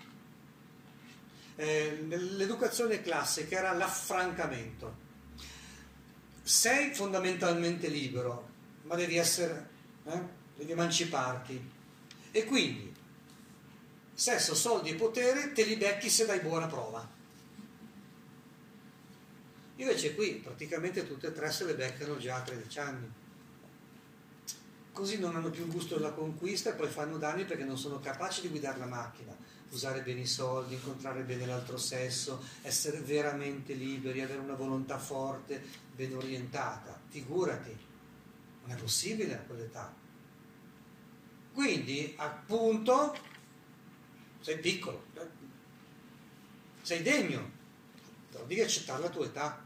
Eh, l'educazione classica era l'affrancamento. Sei fondamentalmente libero, ma devi essere, eh? devi emanciparti. E quindi sesso, soldi e potere te li becchi se dai buona prova. Invece qui praticamente tutte e tre se le beccano già a 13 anni. Così non hanno più il gusto della conquista e poi fanno danni perché non sono capaci di guidare la macchina, usare bene i soldi, incontrare bene l'altro sesso, essere veramente liberi, avere una volontà forte, ben orientata. Figurati, non è possibile a quell'età. Quindi, appunto, sei piccolo, sei degno, però devi accettare la tua età.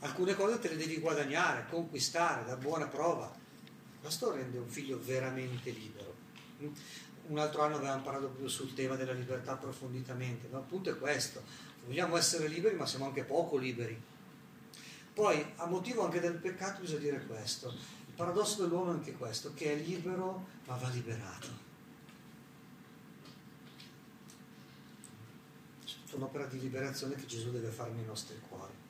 Alcune cose te le devi guadagnare, conquistare, da buona prova. Questo rende un figlio veramente libero. Un altro anno avevamo parlato proprio sul tema della libertà approfonditamente, ma appunto è questo. Vogliamo essere liberi, ma siamo anche poco liberi. Poi, a motivo anche del peccato, bisogna dire questo. Il paradosso dell'uomo è anche questo, che è libero, ma va liberato. È un'opera di liberazione che Gesù deve fare nei nostri cuori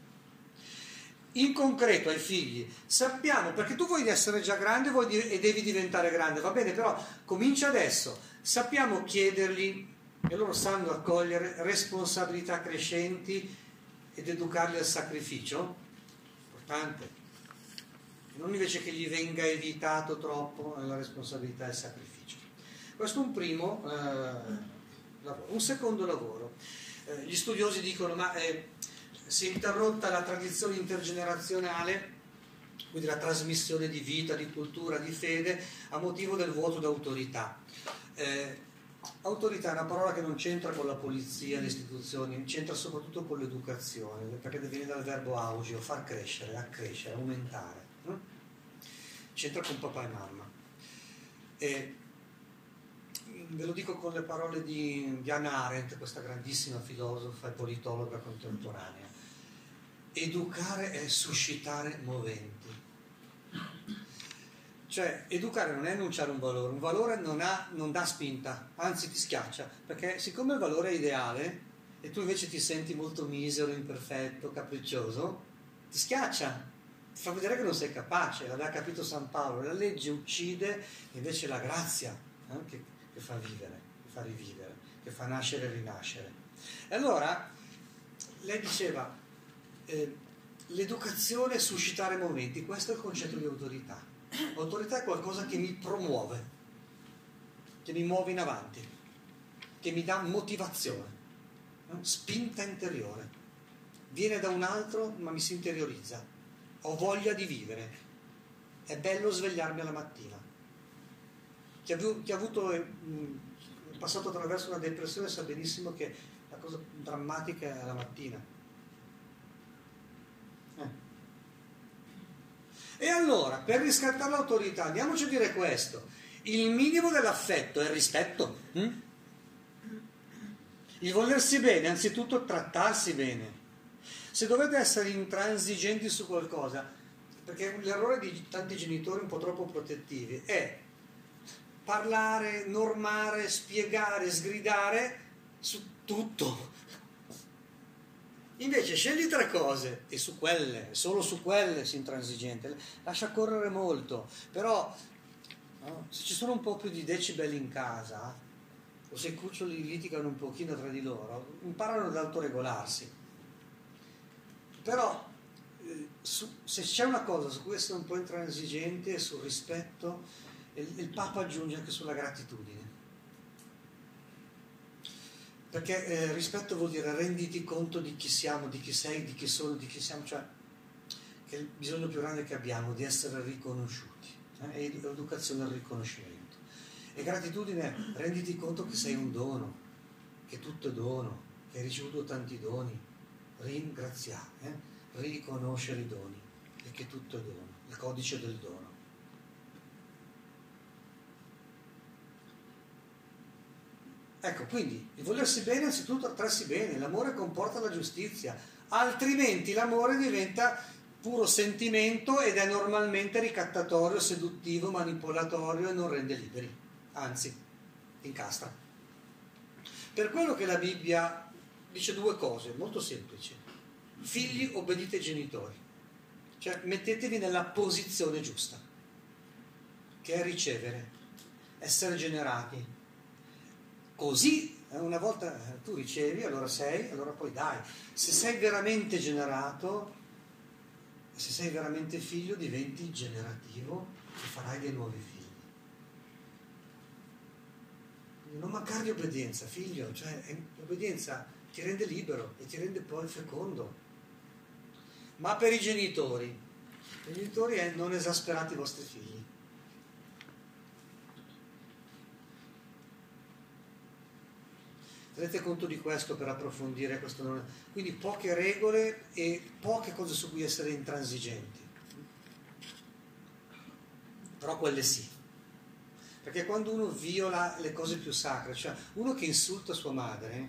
in concreto ai figli, sappiamo, perché tu vuoi essere già grande e devi diventare grande, va bene, però comincia adesso, sappiamo chiedergli e loro sanno accogliere responsabilità crescenti ed educarli al sacrificio, importante, non invece che gli venga evitato troppo la responsabilità e il sacrificio. Questo è un primo eh, lavoro. Un secondo lavoro. Eh, gli studiosi dicono, ma... Eh, si è interrotta la tradizione intergenerazionale, quindi la trasmissione di vita, di cultura, di fede, a motivo del vuoto d'autorità. Eh, autorità è una parola che non c'entra con la polizia, le istituzioni, c'entra soprattutto con l'educazione, perché viene dal verbo augio, far crescere, accrescere, aumentare. C'entra con papà e mamma. E, ve lo dico con le parole di, Anna Arendt, questa grandissima filosofa e politologa contemporanea. Educare è suscitare moventi. Cioè, educare non è enunciare un valore, un valore non, ha, non dà spinta, anzi ti schiaccia, perché siccome il valore è ideale e tu invece ti senti molto misero, imperfetto, capriccioso, ti schiaccia, ti fa vedere che non sei capace, l'aveva capito San Paolo, la legge uccide, invece la grazia eh, che, che fa vivere, che fa rivivere, che fa nascere e rinascere. E allora lei diceva, eh, l'educazione è suscitare momenti, questo è il concetto di autorità. L'autorità è qualcosa che mi promuove, che mi muove in avanti, che mi dà motivazione, no? spinta interiore. Viene da un altro ma mi si interiorizza. Ho voglia di vivere. È bello svegliarmi alla mattina. Chi ha, chi ha avuto, eh, passato attraverso una depressione sa benissimo che la cosa drammatica è la mattina E allora, per riscattare l'autorità, andiamoci a dire questo. Il minimo dell'affetto è il rispetto. Hm? Il volersi bene, anzitutto trattarsi bene. Se dovete essere intransigenti su qualcosa, perché l'errore di tanti genitori un po' troppo protettivi è parlare, normare, spiegare, sgridare su tutto, Invece scegli tre cose e su quelle, solo su quelle si intransigente, lascia correre molto, però no, se ci sono un po' più di decibel in casa, o se i cuccioli litigano un pochino tra di loro, imparano ad autoregolarsi. Però eh, su, se c'è una cosa su cui essere un po' intransigente è sul rispetto, il, Papa aggiunge anche sulla gratitudine. Perché eh, rispetto vuol dire renditi conto di chi siamo, di chi sei, di chi sono, di chi siamo, cioè che è il bisogno più grande che abbiamo di essere riconosciuti. Eh? Ed educazione al riconoscimento. E gratitudine, renditi conto che sei un dono, che tutto è dono, che hai ricevuto tanti doni. Ringraziare, eh? riconoscere i doni e che tutto è dono, il codice del dono. Ecco, quindi il volersi bene anzitutto trattarsi bene, l'amore comporta la giustizia, altrimenti l'amore diventa puro sentimento ed è normalmente ricattatorio, seduttivo, manipolatorio e non rende liberi, anzi, incastra. Per quello che la Bibbia dice due cose molto semplici. Figli, obbedite ai genitori, cioè mettetevi nella posizione giusta, che è ricevere, essere generati, Così eh, una volta eh, tu ricevi, allora sei, allora poi dai. Se sei veramente generato, se sei veramente figlio, diventi generativo e farai dei nuovi figli. Non mancare di obbedienza, figlio, cioè l'obbedienza ti rende libero e ti rende poi fecondo. Ma per i genitori, i genitori è non esasperate i vostri figli. Tenete conto di questo per approfondire questo. Quindi poche regole e poche cose su cui essere intransigenti. Però quelle sì. Perché quando uno viola le cose più sacre, cioè uno che insulta sua madre,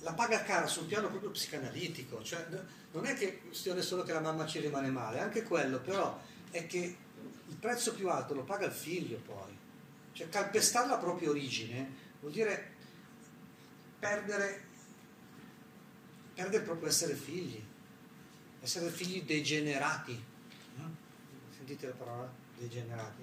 la paga cara sul piano proprio psicanalitico. Cioè, non è che questione solo che la mamma ci rimane male, anche quello, però è che il prezzo più alto lo paga il figlio poi. Cioè calpestare la propria origine vuol dire perdere, perdere proprio essere figli, essere figli degenerati. Sentite la parola? Degenerati.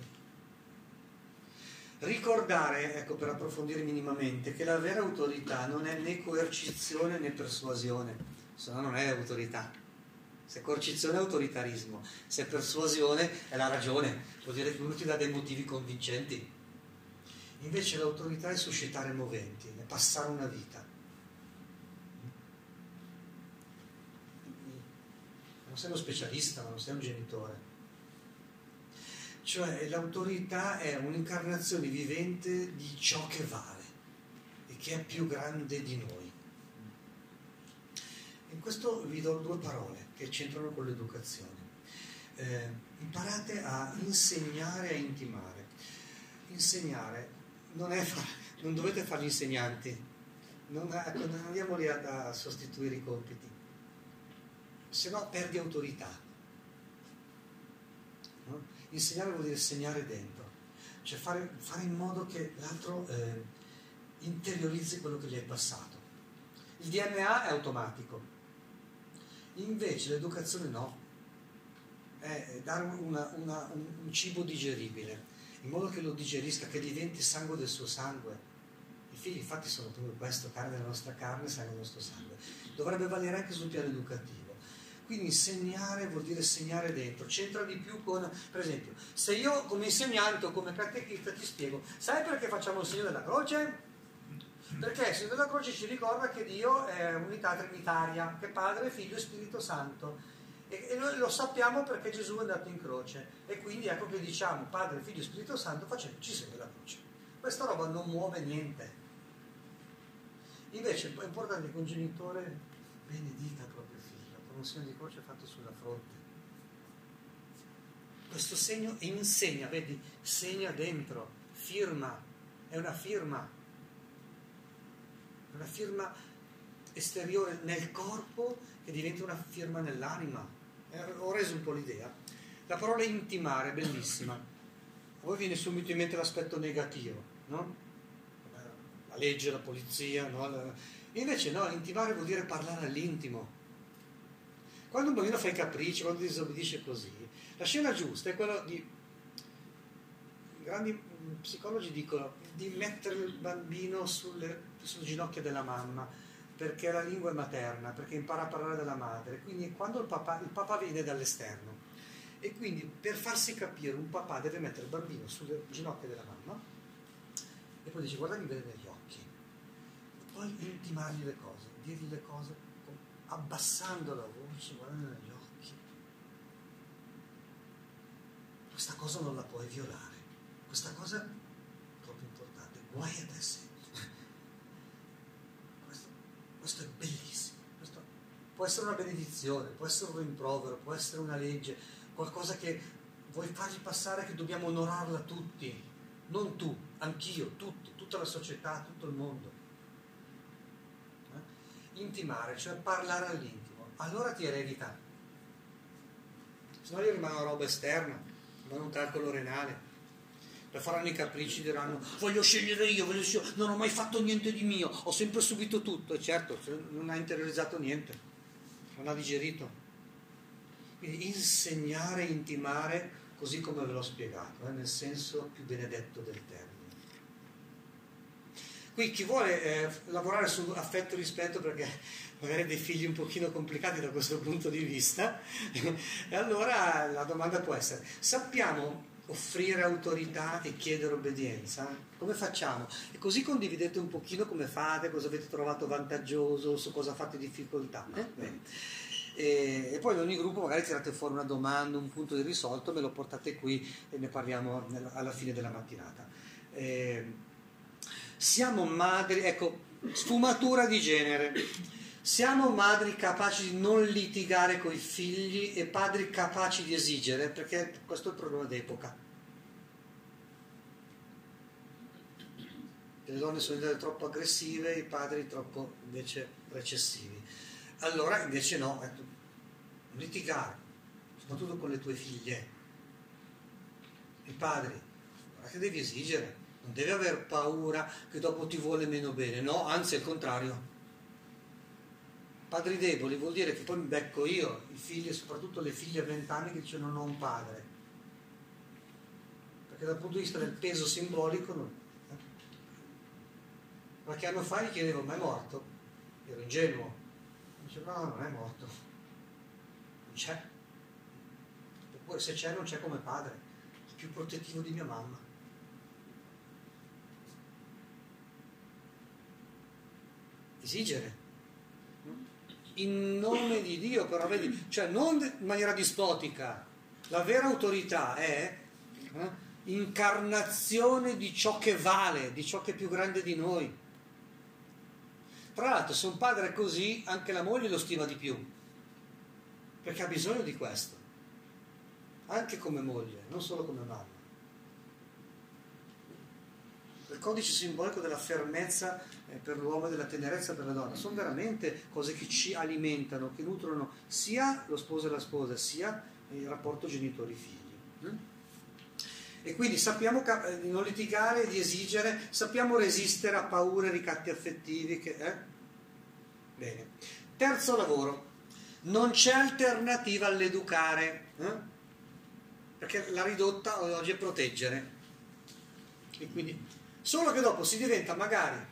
Ricordare, ecco per approfondire minimamente, che la vera autorità non è né coercizione né persuasione, se no non è autorità. Se coercizione è autoritarismo, se persuasione è la ragione, vuol dire che uno ti dà dei motivi convincenti. Invece l'autorità è suscitare moventi, è passare una vita. Non sei uno specialista, non sei un genitore. Cioè l'autorità è un'incarnazione vivente di ciò che vale e che è più grande di noi. In questo vi do due parole che c'entrano con l'educazione. Eh, imparate a insegnare e a intimare. Insegnare non, è, non dovete fare gli insegnanti, non, ecco, non andiamo lì a, a sostituire i compiti, se no perdi autorità. No? Insegnare vuol dire segnare dentro, cioè fare, fare in modo che l'altro eh, interiorizzi quello che gli è passato. Il DNA è automatico, invece l'educazione no, è dare una, una, un, un cibo digeribile in modo che lo digerisca, che diventi sangue del suo sangue. I figli infatti sono proprio questo, carne della nostra carne, sangue del nostro sangue. Dovrebbe valere anche sul piano educativo. Quindi insegnare vuol dire segnare dentro, c'entra di più con, per esempio, se io come insegnante o come catechista ti spiego, sai perché facciamo il segno della croce? Perché il segno della croce ci ricorda che Dio è unità trinitaria, che Padre, Figlio e Spirito Santo e, noi lo sappiamo perché Gesù è andato in croce. E quindi ecco che diciamo Padre, Figlio e Spirito Santo facendoci segno la croce. Questa roba non muove niente. Invece è importante che un genitore benedica il proprio figlio con un segno di croce fatto sulla fronte. Questo segno insegna, vedi, segna dentro, firma, è una firma, una firma esteriore nel corpo che diventa una firma nell'anima ho reso un po' l'idea. La parola intimare è bellissima. A voi viene subito in mente l'aspetto negativo, no? La legge, la polizia, no? Invece no, intimare vuol dire parlare all'intimo. Quando un bambino fa i capricci, quando disobbedisce così, la scena giusta è quella di... Grandi psicologi dicono di mettere il bambino sulle, sulle ginocchia della mamma perché la lingua è materna, perché impara a parlare dalla madre, quindi quando il papà, il papà viene dall'esterno. E quindi per farsi capire un papà deve mettere il bambino sulle ginocchia della mamma e poi dice guardami bene negli occhi. E poi intimargli le cose, dirgli le cose abbassando la voce, guardando negli occhi. Questa cosa non la puoi violare, questa cosa è troppo importante, guai a te sempre. Questo è bellissimo. Questo può essere una benedizione, può essere un rimprovero, può essere una legge, qualcosa che vuoi fargli passare che dobbiamo onorarla tutti, non tu, anch'io, tutti, tutta la società, tutto il mondo. Eh? Intimare, cioè parlare all'intimo, allora ti eredita. Se no gli rimane una roba esterna, rimane un calcolo renale faranno i capricci diranno voglio scegliere io, voglio scegliere, non ho mai fatto niente di mio, ho sempre subito tutto, e certo, non ha interiorizzato niente, non ha digerito. Quindi insegnare, intimare, così come ve l'ho spiegato, eh, nel senso più benedetto del termine. Qui chi vuole eh, lavorare su affetto e rispetto perché magari dei figli un pochino complicati da questo punto di vista, e allora la domanda può essere, sappiamo offrire autorità e chiedere obbedienza? Come facciamo? E così condividete un pochino come fate, cosa avete trovato vantaggioso, su cosa fate difficoltà. Eh? E, poi in ogni gruppo magari tirate fuori una domanda, un punto di risolto, me lo portate qui e ne parliamo alla fine della mattinata. Eh, siamo madri, ecco, Sfumatura di genere. Siamo madri capaci di non litigare con i figli e padri capaci di esigere, perché questo è il problema d'epoca. Le donne sono diventate troppo aggressive, i padri troppo invece recessivi. Allora invece no, litigare, soprattutto con le tue figlie. I padri, guarda che devi esigere, non devi aver paura che dopo ti vuole meno bene, no, anzi è il contrario Padri deboli vuol dire che poi mi becco io, i figli, soprattutto le figlie a vent'anni che dicono non ho un padre. Perché dal punto di vista del peso simbolico, non... Eh. qualche anno fa gli chiedevo, ma è morto? Ero ingenuo. Dice, no, non è morto. Non c'è. Eppure se c'è non c'è come padre, il più protettivo di mia mamma. Esigere in nome di Dio, però vedi, cioè non in maniera dispotica. La vera autorità è eh, incarnazione di ciò che vale, di ciò che è più grande di noi. Tra l'altro, se un padre è così, anche la moglie lo stima di più, perché ha bisogno di questo, anche come moglie, non solo come mamma. Il codice simbolico della fermezza per l'uomo e della tenerezza per la donna, sono veramente cose che ci alimentano, che nutrono sia lo sposo e la sposa, sia il rapporto genitori-figli. Mm? E quindi sappiamo eh, di non litigare, di esigere, sappiamo resistere a paure ricatti affettivi. Che, eh? Bene. Terzo lavoro, non c'è alternativa all'educare, eh? perché la ridotta oggi è proteggere. E quindi, solo che dopo si diventa magari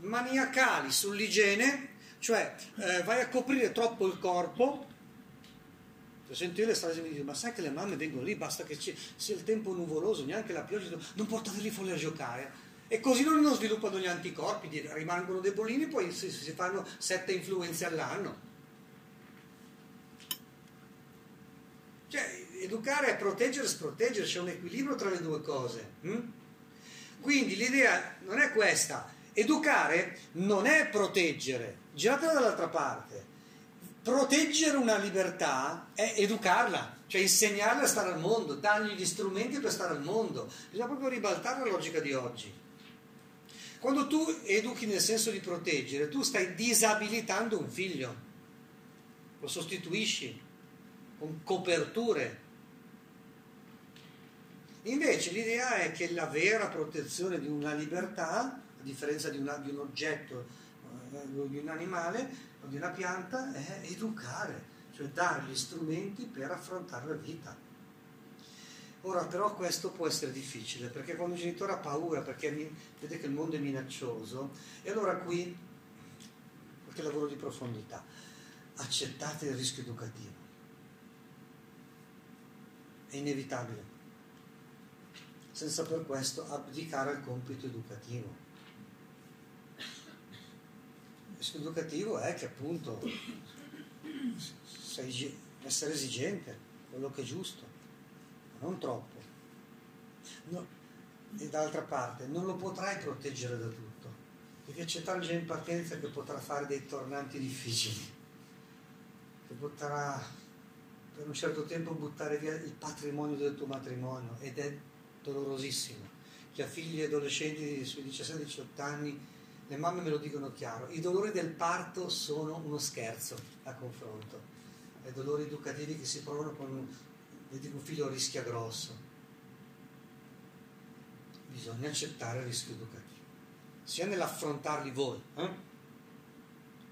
maniacali sull'igiene, cioè eh, vai a coprire troppo il corpo. Sento io le strade mi dicono, ma sai che le mamme vengono lì, basta che sia il tempo nuvoloso, neanche la pioggia, non portateli fuori a giocare. E così non sviluppano gli anticorpi, rimangono debolini, poi si, si fanno sette influenze all'anno. Cioè, educare è proteggere e sproteggere, c'è un equilibrio tra le due cose. Hm? Quindi l'idea non è questa, Educare non è proteggere, giratela dall'altra parte. Proteggere una libertà è educarla, cioè insegnarle a stare al mondo, dargli gli strumenti per stare al mondo. Bisogna proprio ribaltare la logica di oggi. Quando tu educhi nel senso di proteggere, tu stai disabilitando un figlio, lo sostituisci con coperture. Invece l'idea è che la vera protezione di una libertà a differenza di, una, di un oggetto, eh, di un animale o di una pianta, è educare, cioè dare gli strumenti per affrontare la vita. Ora però questo può essere difficile perché quando il genitore ha paura perché vede che il mondo è minaccioso e allora qui qualche lavoro di profondità accettate il rischio educativo. È inevitabile. Senza per questo abdicare al compito educativo educativo è che appunto sei, essere esigente, quello che è giusto, non troppo. No, e d'altra parte non lo potrai proteggere da tutto, devi accettare già in partenza che potrà fare dei tornanti difficili, che potrà per un certo tempo buttare via il patrimonio del tuo matrimonio ed è dolorosissimo. Chi ha figli adolescenti sui 17-18 anni le mamme me lo dicono chiaro, i dolori del parto sono uno scherzo a confronto, ai dolori educativi che si provano quando un figlio rischia grosso. Bisogna accettare il rischio educativo, sia nell'affrontarli voi, eh?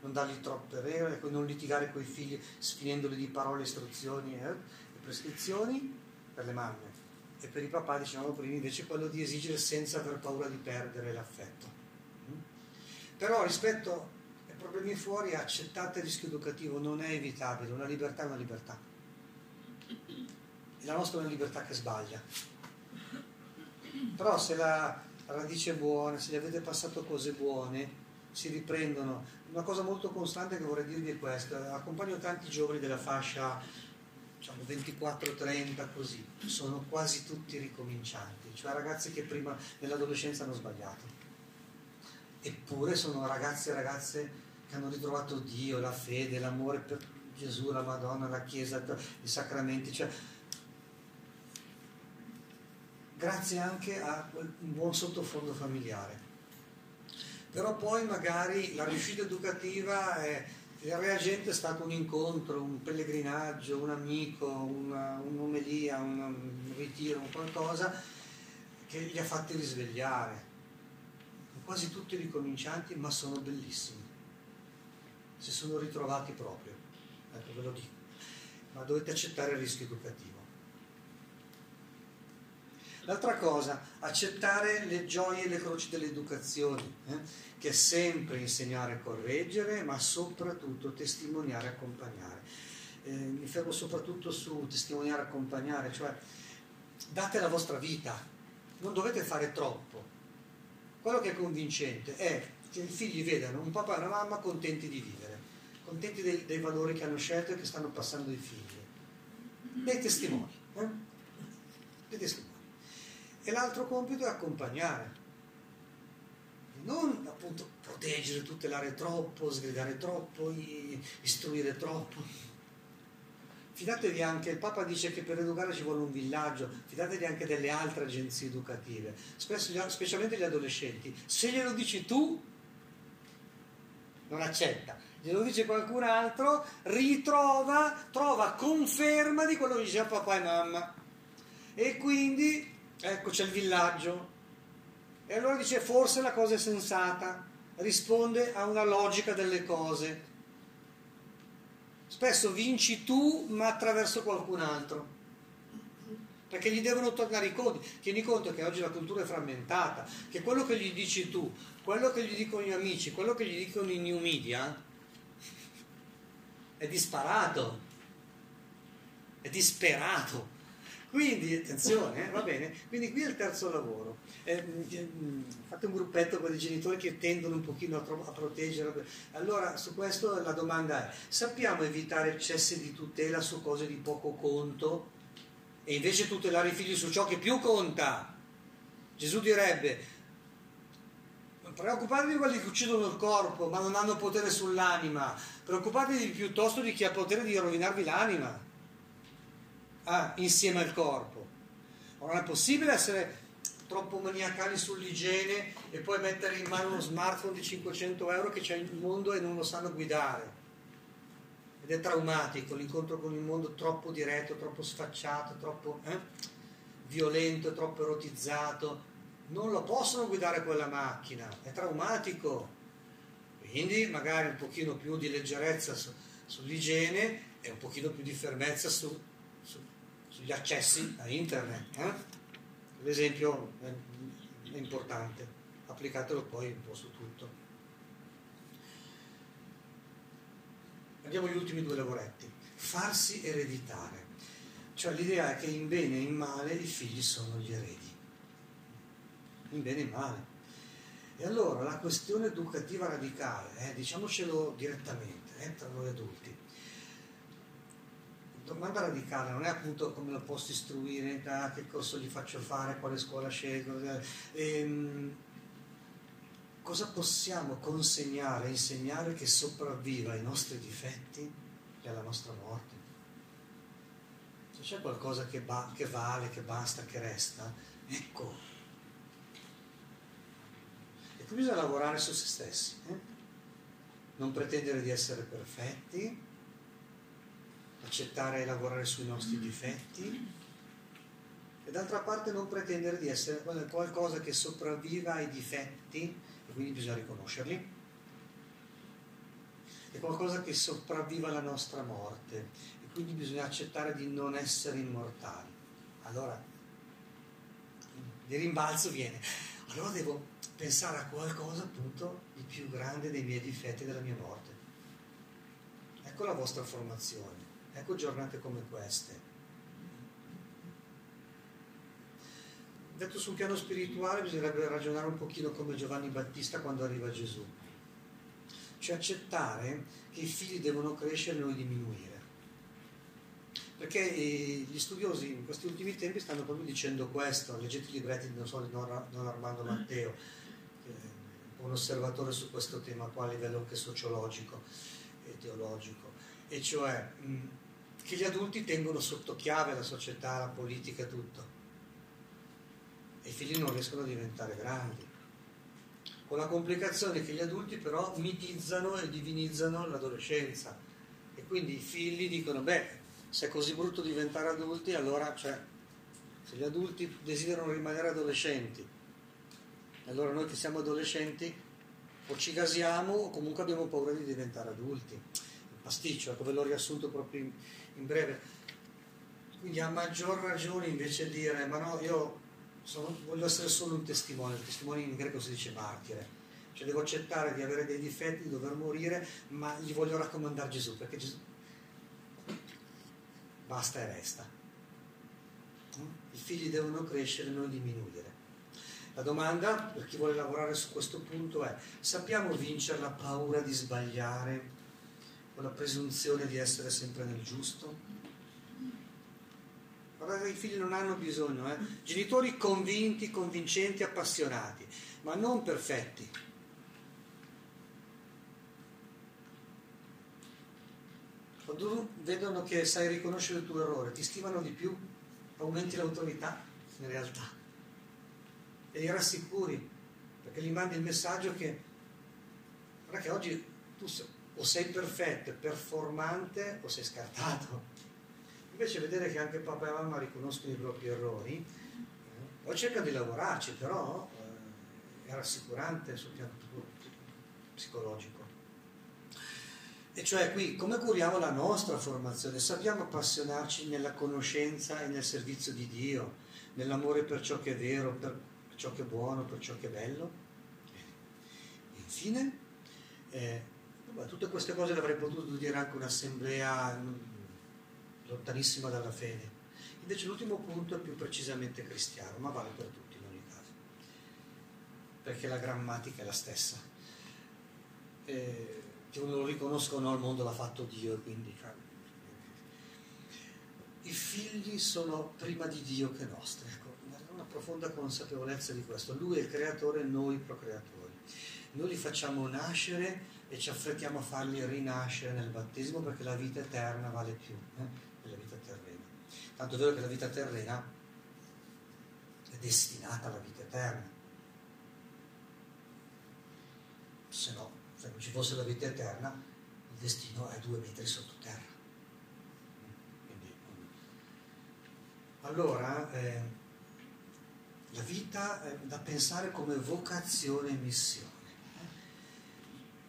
non dargli troppe regole, non litigare con i figli sfinendoli di parole, istruzioni eh? e prescrizioni per le mamme e per i papà dicevamo prima invece quello di esigere senza aver paura di perdere l'affetto. Però rispetto ai problemi fuori accettate il rischio educativo, non è evitabile, una libertà è una libertà. E la nostra è una libertà che sbaglia. Però se la radice è buona, se gli avete passato cose buone, si riprendono. Una cosa molto costante che vorrei dirvi è questa, accompagno tanti giovani della fascia diciamo 24-30 così, sono quasi tutti ricomincianti, cioè ragazzi che prima nell'adolescenza hanno sbagliato eppure sono ragazzi e ragazze che hanno ritrovato Dio, la fede, l'amore per Gesù, la Madonna, la Chiesa, i sacramenti, cioè, grazie anche a un buon sottofondo familiare. Però poi magari la riuscita educativa è il reagente è stato un incontro, un pellegrinaggio, un amico, una, un'omelia, un, un ritiro, un qualcosa che li ha fatti risvegliare. Quasi tutti ricomincianti, ma sono bellissimi. Si sono ritrovati proprio. Ecco, ve lo dico. Ma dovete accettare il rischio educativo. L'altra cosa, accettare le gioie e le croci dell'educazione, eh? che è sempre insegnare e correggere, ma soprattutto testimoniare e accompagnare. Eh, mi fermo soprattutto su testimoniare e accompagnare, cioè date la vostra vita, non dovete fare troppo. Quello che è convincente è che i figli vedano un papà e una mamma contenti di vivere, contenti dei, dei valori che hanno scelto e che stanno passando ai figli. Dei testimoni. Eh? Dei testimoni. E l'altro compito è accompagnare, non appunto proteggere, tutelare troppo, sgridare troppo, istruire troppo. Fidatevi anche, il Papa dice che per educare ci vuole un villaggio, fidatevi anche delle altre agenzie educative, Spesso, specialmente gli adolescenti. Se glielo dici tu, non accetta. Glielo dice qualcun altro, ritrova, trova conferma di quello che diceva papà e mamma. E quindi Ecco c'è il villaggio. E allora dice forse la cosa è sensata, risponde a una logica delle cose. Spesso vinci tu ma attraverso qualcun altro. Perché gli devono tornare i conti. Tieni conto che oggi la cultura è frammentata, che quello che gli dici tu, quello che gli dicono gli amici, quello che gli dicono i new media è disparato, è disperato quindi, attenzione, eh, va bene, quindi qui è il terzo lavoro. Eh, mm, fate un gruppetto con i genitori che tendono un pochino a, tro- a proteggere. Allora, su questo la domanda è, sappiamo evitare eccessi di tutela su cose di poco conto e invece tutelare i figli su ciò che più conta? Gesù direbbe, preoccupatevi di quelli che uccidono il corpo ma non hanno potere sull'anima, preoccupatevi piuttosto di chi ha potere di rovinarvi l'anima ah, insieme al corpo. Non è possibile essere troppo maniacali sull'igiene e poi mettere in mano uno smartphone di 500 euro che c'è il mondo e non lo sanno guidare. Ed è traumatico l'incontro con il mondo troppo diretto, troppo sfacciato, troppo eh, violento, troppo erotizzato. Non lo possono guidare quella macchina, è traumatico. Quindi magari un pochino più di leggerezza su, sull'igiene e un pochino più di fermezza su, sugli accessi a internet. Eh? L'esempio è, è importante, applicatelo poi un po' su tutto. Andiamo agli ultimi due lavoretti. Farsi ereditare. Cioè l'idea è che in bene e in male i figli sono gli eredi. In bene e in male. E allora la questione educativa radicale, eh, diciamocelo direttamente, eh, tra noi adulti, domanda radicale non è appunto come lo posso istruire, da che corso gli faccio fare, quale scuola scelgo, eh, ehm, cosa possiamo consegnare, insegnare che sopravviva ai nostri difetti e alla nostra morte? Se c'è qualcosa che, ba- che vale, che basta, che resta, ecco. E qui bisogna lavorare su se stessi, eh? non pretendere di essere perfetti, accettare e lavorare sui nostri difetti. E d'altra parte non pretendere di essere qualcosa che sopravviva ai difetti e quindi bisogna riconoscerli. È qualcosa che sopravviva alla nostra morte e quindi bisogna accettare di non essere immortali. Allora il rimbalzo viene. Allora devo pensare a qualcosa appunto di più grande dei miei difetti e della mia morte. Ecco la vostra formazione Ecco giornate come queste. Detto sul piano spirituale bisognerebbe ragionare un pochino come Giovanni Battista quando arriva Gesù. Cioè accettare che i figli devono crescere e noi diminuire. Perché eh, gli studiosi in questi ultimi tempi stanno proprio dicendo questo, leggete i libretti, non so, di Don Armando Matteo, un osservatore su questo tema qua a livello anche sociologico e teologico, e cioè che gli adulti tengono sotto chiave la società, la politica, tutto. E i figli non riescono a diventare grandi. Con la complicazione che gli adulti però mitizzano e divinizzano l'adolescenza. E quindi i figli dicono, beh, se è così brutto diventare adulti, allora cioè, se gli adulti desiderano rimanere adolescenti, allora noi che siamo adolescenti o ci gasiamo o comunque abbiamo paura di diventare adulti. Pasticcio, ecco ve l'ho riassunto proprio in, in breve. Quindi a maggior ragione invece dire ma no, io sono, voglio essere solo un testimone, il testimone in greco si dice martire, cioè devo accettare di avere dei difetti, di dover morire, ma gli voglio raccomandare Gesù, perché Gesù basta e resta. I figli devono crescere, non diminuire. La domanda per chi vuole lavorare su questo punto è, sappiamo vincere la paura di sbagliare o la presunzione di essere sempre nel giusto? Guardate, i figli non hanno bisogno, eh? genitori convinti, convincenti, appassionati, ma non perfetti. Quando vedono che sai riconoscere il tuo errore, ti stimano di più, aumenti l'autorità in realtà e li rassicuri, perché gli mandi il messaggio che, guarda che oggi tu o sei perfetto, performante o sei scartato. Invece vedere che anche papà e mamma riconoscono i propri errori, eh, poi cercano di lavorarci, però eh, è rassicurante sul piano psicologico. E cioè qui come curiamo la nostra formazione? Sappiamo appassionarci nella conoscenza e nel servizio di Dio, nell'amore per ciò che è vero, per ciò che è buono, per ciò che è bello. E infine, eh, tutte queste cose le avrei potuto dire anche un'assemblea mm, lontanissima dalla fede. Invece l'ultimo punto è più precisamente cristiano, ma vale per tutti in ogni caso, perché la grammatica è la stessa. Eh, che uno lo riconosca o no, il mondo l'ha fatto Dio, quindi i figli sono prima di Dio che nostri. Ecco profonda consapevolezza di questo. Lui è il creatore, noi procreatori. Noi li facciamo nascere e ci affrettiamo a farli rinascere nel battesimo perché la vita eterna vale più eh, della vita terrena. Tanto è vero che la vita terrena è destinata alla vita eterna. Se no, se non ci fosse la vita eterna, il destino è due metri sottoterra. Allora, eh, la vita è da pensare come vocazione e missione.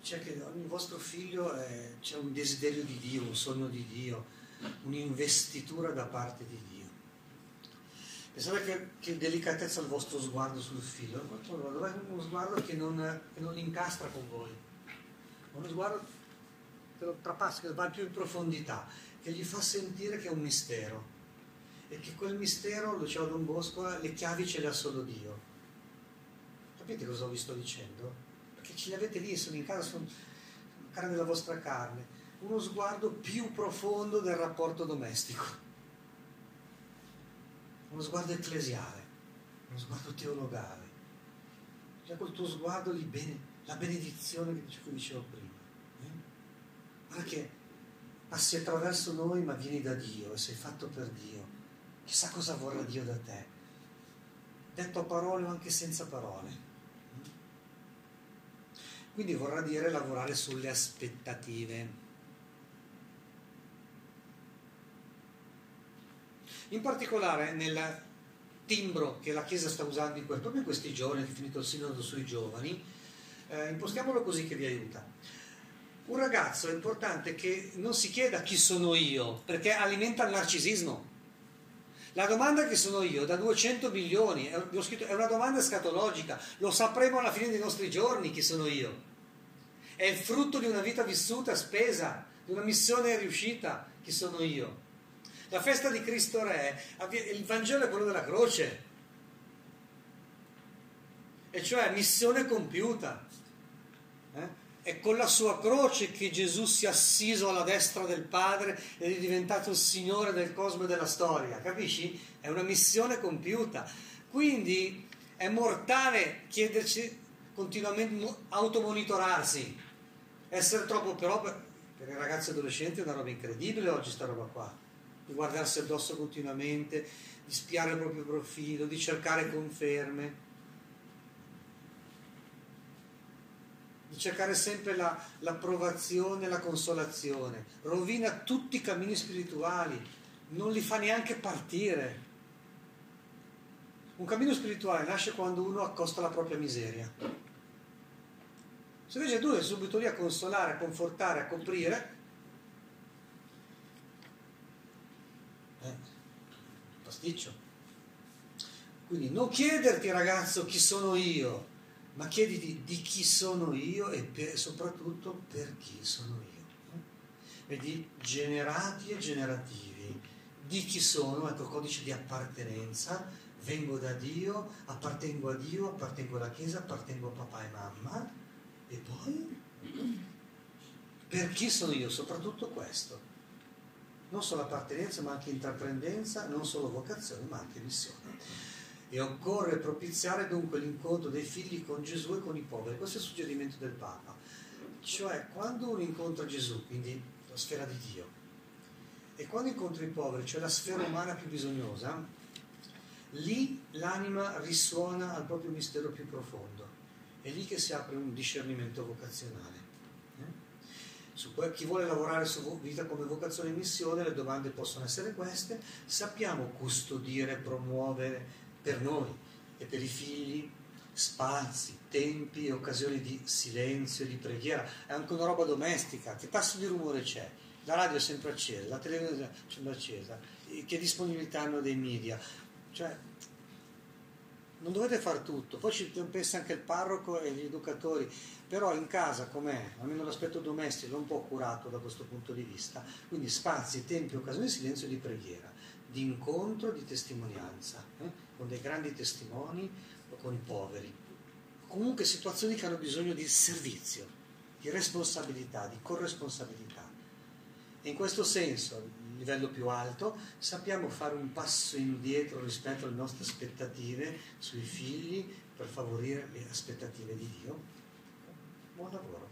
C'è che ogni vostro figlio è, c'è un desiderio di Dio, un sogno di Dio, un'investitura da parte di Dio. Pensate che, che delicatezza il vostro sguardo sul figlio, è uno sguardo che non, che non incastra con voi, uno sguardo che lo trapassa, che va più in profondità, che gli fa sentire che è un mistero e che quel mistero, diceva Don Bosco, le chiavi ce le ha solo Dio. Capite cosa vi sto dicendo? Perché ce le avete lì, sono in casa, sono carne della vostra carne. Uno sguardo più profondo del rapporto domestico. Uno sguardo ecclesiale, uno sguardo teologale. Cioè col tuo sguardo di bene, la benedizione che dicevo prima. Eh? Guarda che passi attraverso noi ma vieni da Dio e sei fatto per Dio Chissà cosa vorrà Dio da te, detto a parole o anche senza parole. Quindi vorrà dire lavorare sulle aspettative. In particolare nel timbro che la Chiesa sta usando in quel, proprio in questi giorni, che è finito il sinodo sui giovani, eh, impostiamolo così che vi aiuta. Un ragazzo è importante che non si chieda chi sono io, perché alimenta il narcisismo. La domanda che sono io, da 200 milioni, è, scritto, è una domanda scatologica, lo sapremo alla fine dei nostri giorni chi sono io. È il frutto di una vita vissuta, spesa, di una missione riuscita, chi sono io. La festa di Cristo Re, il Vangelo è quello della croce, e cioè missione compiuta. È con la sua croce che Gesù si è assiso alla destra del Padre ed è diventato il Signore del cosmo e della storia, capisci? È una missione compiuta. Quindi è mortale chiederci continuamente automonitorarsi, essere troppo però per, per i ragazzi adolescenti è una roba incredibile oggi sta roba qua, di guardarsi addosso continuamente, di spiare il proprio profilo, di cercare conferme. Di cercare sempre la, l'approvazione la consolazione, rovina tutti i cammini spirituali, non li fa neanche partire. Un cammino spirituale nasce quando uno accosta la propria miseria. Se invece tu sei subito lì a consolare, a confortare, a coprire, eh, pasticcio. Quindi non chiederti ragazzo chi sono io, ma chiediti di chi sono io e per, soprattutto per chi sono io. Vedi, generati e generativi, di chi sono, ecco codice di appartenenza, vengo da Dio, appartengo a Dio, appartengo alla Chiesa, appartengo a papà e mamma, e poi per chi sono io? Soprattutto questo. Non solo appartenenza, ma anche intraprendenza, non solo vocazione, ma anche missione e occorre propiziare dunque l'incontro dei figli con Gesù e con i poveri. Questo è il suggerimento del Papa. Cioè, quando uno incontra Gesù, quindi la sfera di Dio, e quando incontra i poveri, cioè la sfera umana più bisognosa, lì l'anima risuona al proprio mistero più profondo. È lì che si apre un discernimento vocazionale. Su chi vuole lavorare su vita come vocazione e missione, le domande possono essere queste. Sappiamo custodire, promuovere, per noi e per i figli spazi, tempi e occasioni di silenzio e di preghiera. È anche una roba domestica, che tasso di rumore c'è? La radio è sempre accesa, la televisione è sempre accesa, che disponibilità hanno dei media. Cioè, non dovete fare tutto, poi ci pensa anche il parroco e gli educatori, però in casa com'è, almeno l'aspetto domestico è un po' curato da questo punto di vista, quindi spazi, tempi, occasioni di silenzio e di preghiera, di incontro, di testimonianza. Eh? Con dei grandi testimoni o con i poveri. Comunque situazioni che hanno bisogno di servizio, di responsabilità, di corresponsabilità. E in questo senso, a livello più alto, sappiamo fare un passo indietro rispetto alle nostre aspettative sui figli per favorire le aspettative di Dio. Buon lavoro.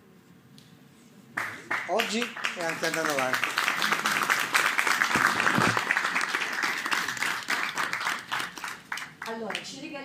Oggi e anche andando avanti. l'ho 个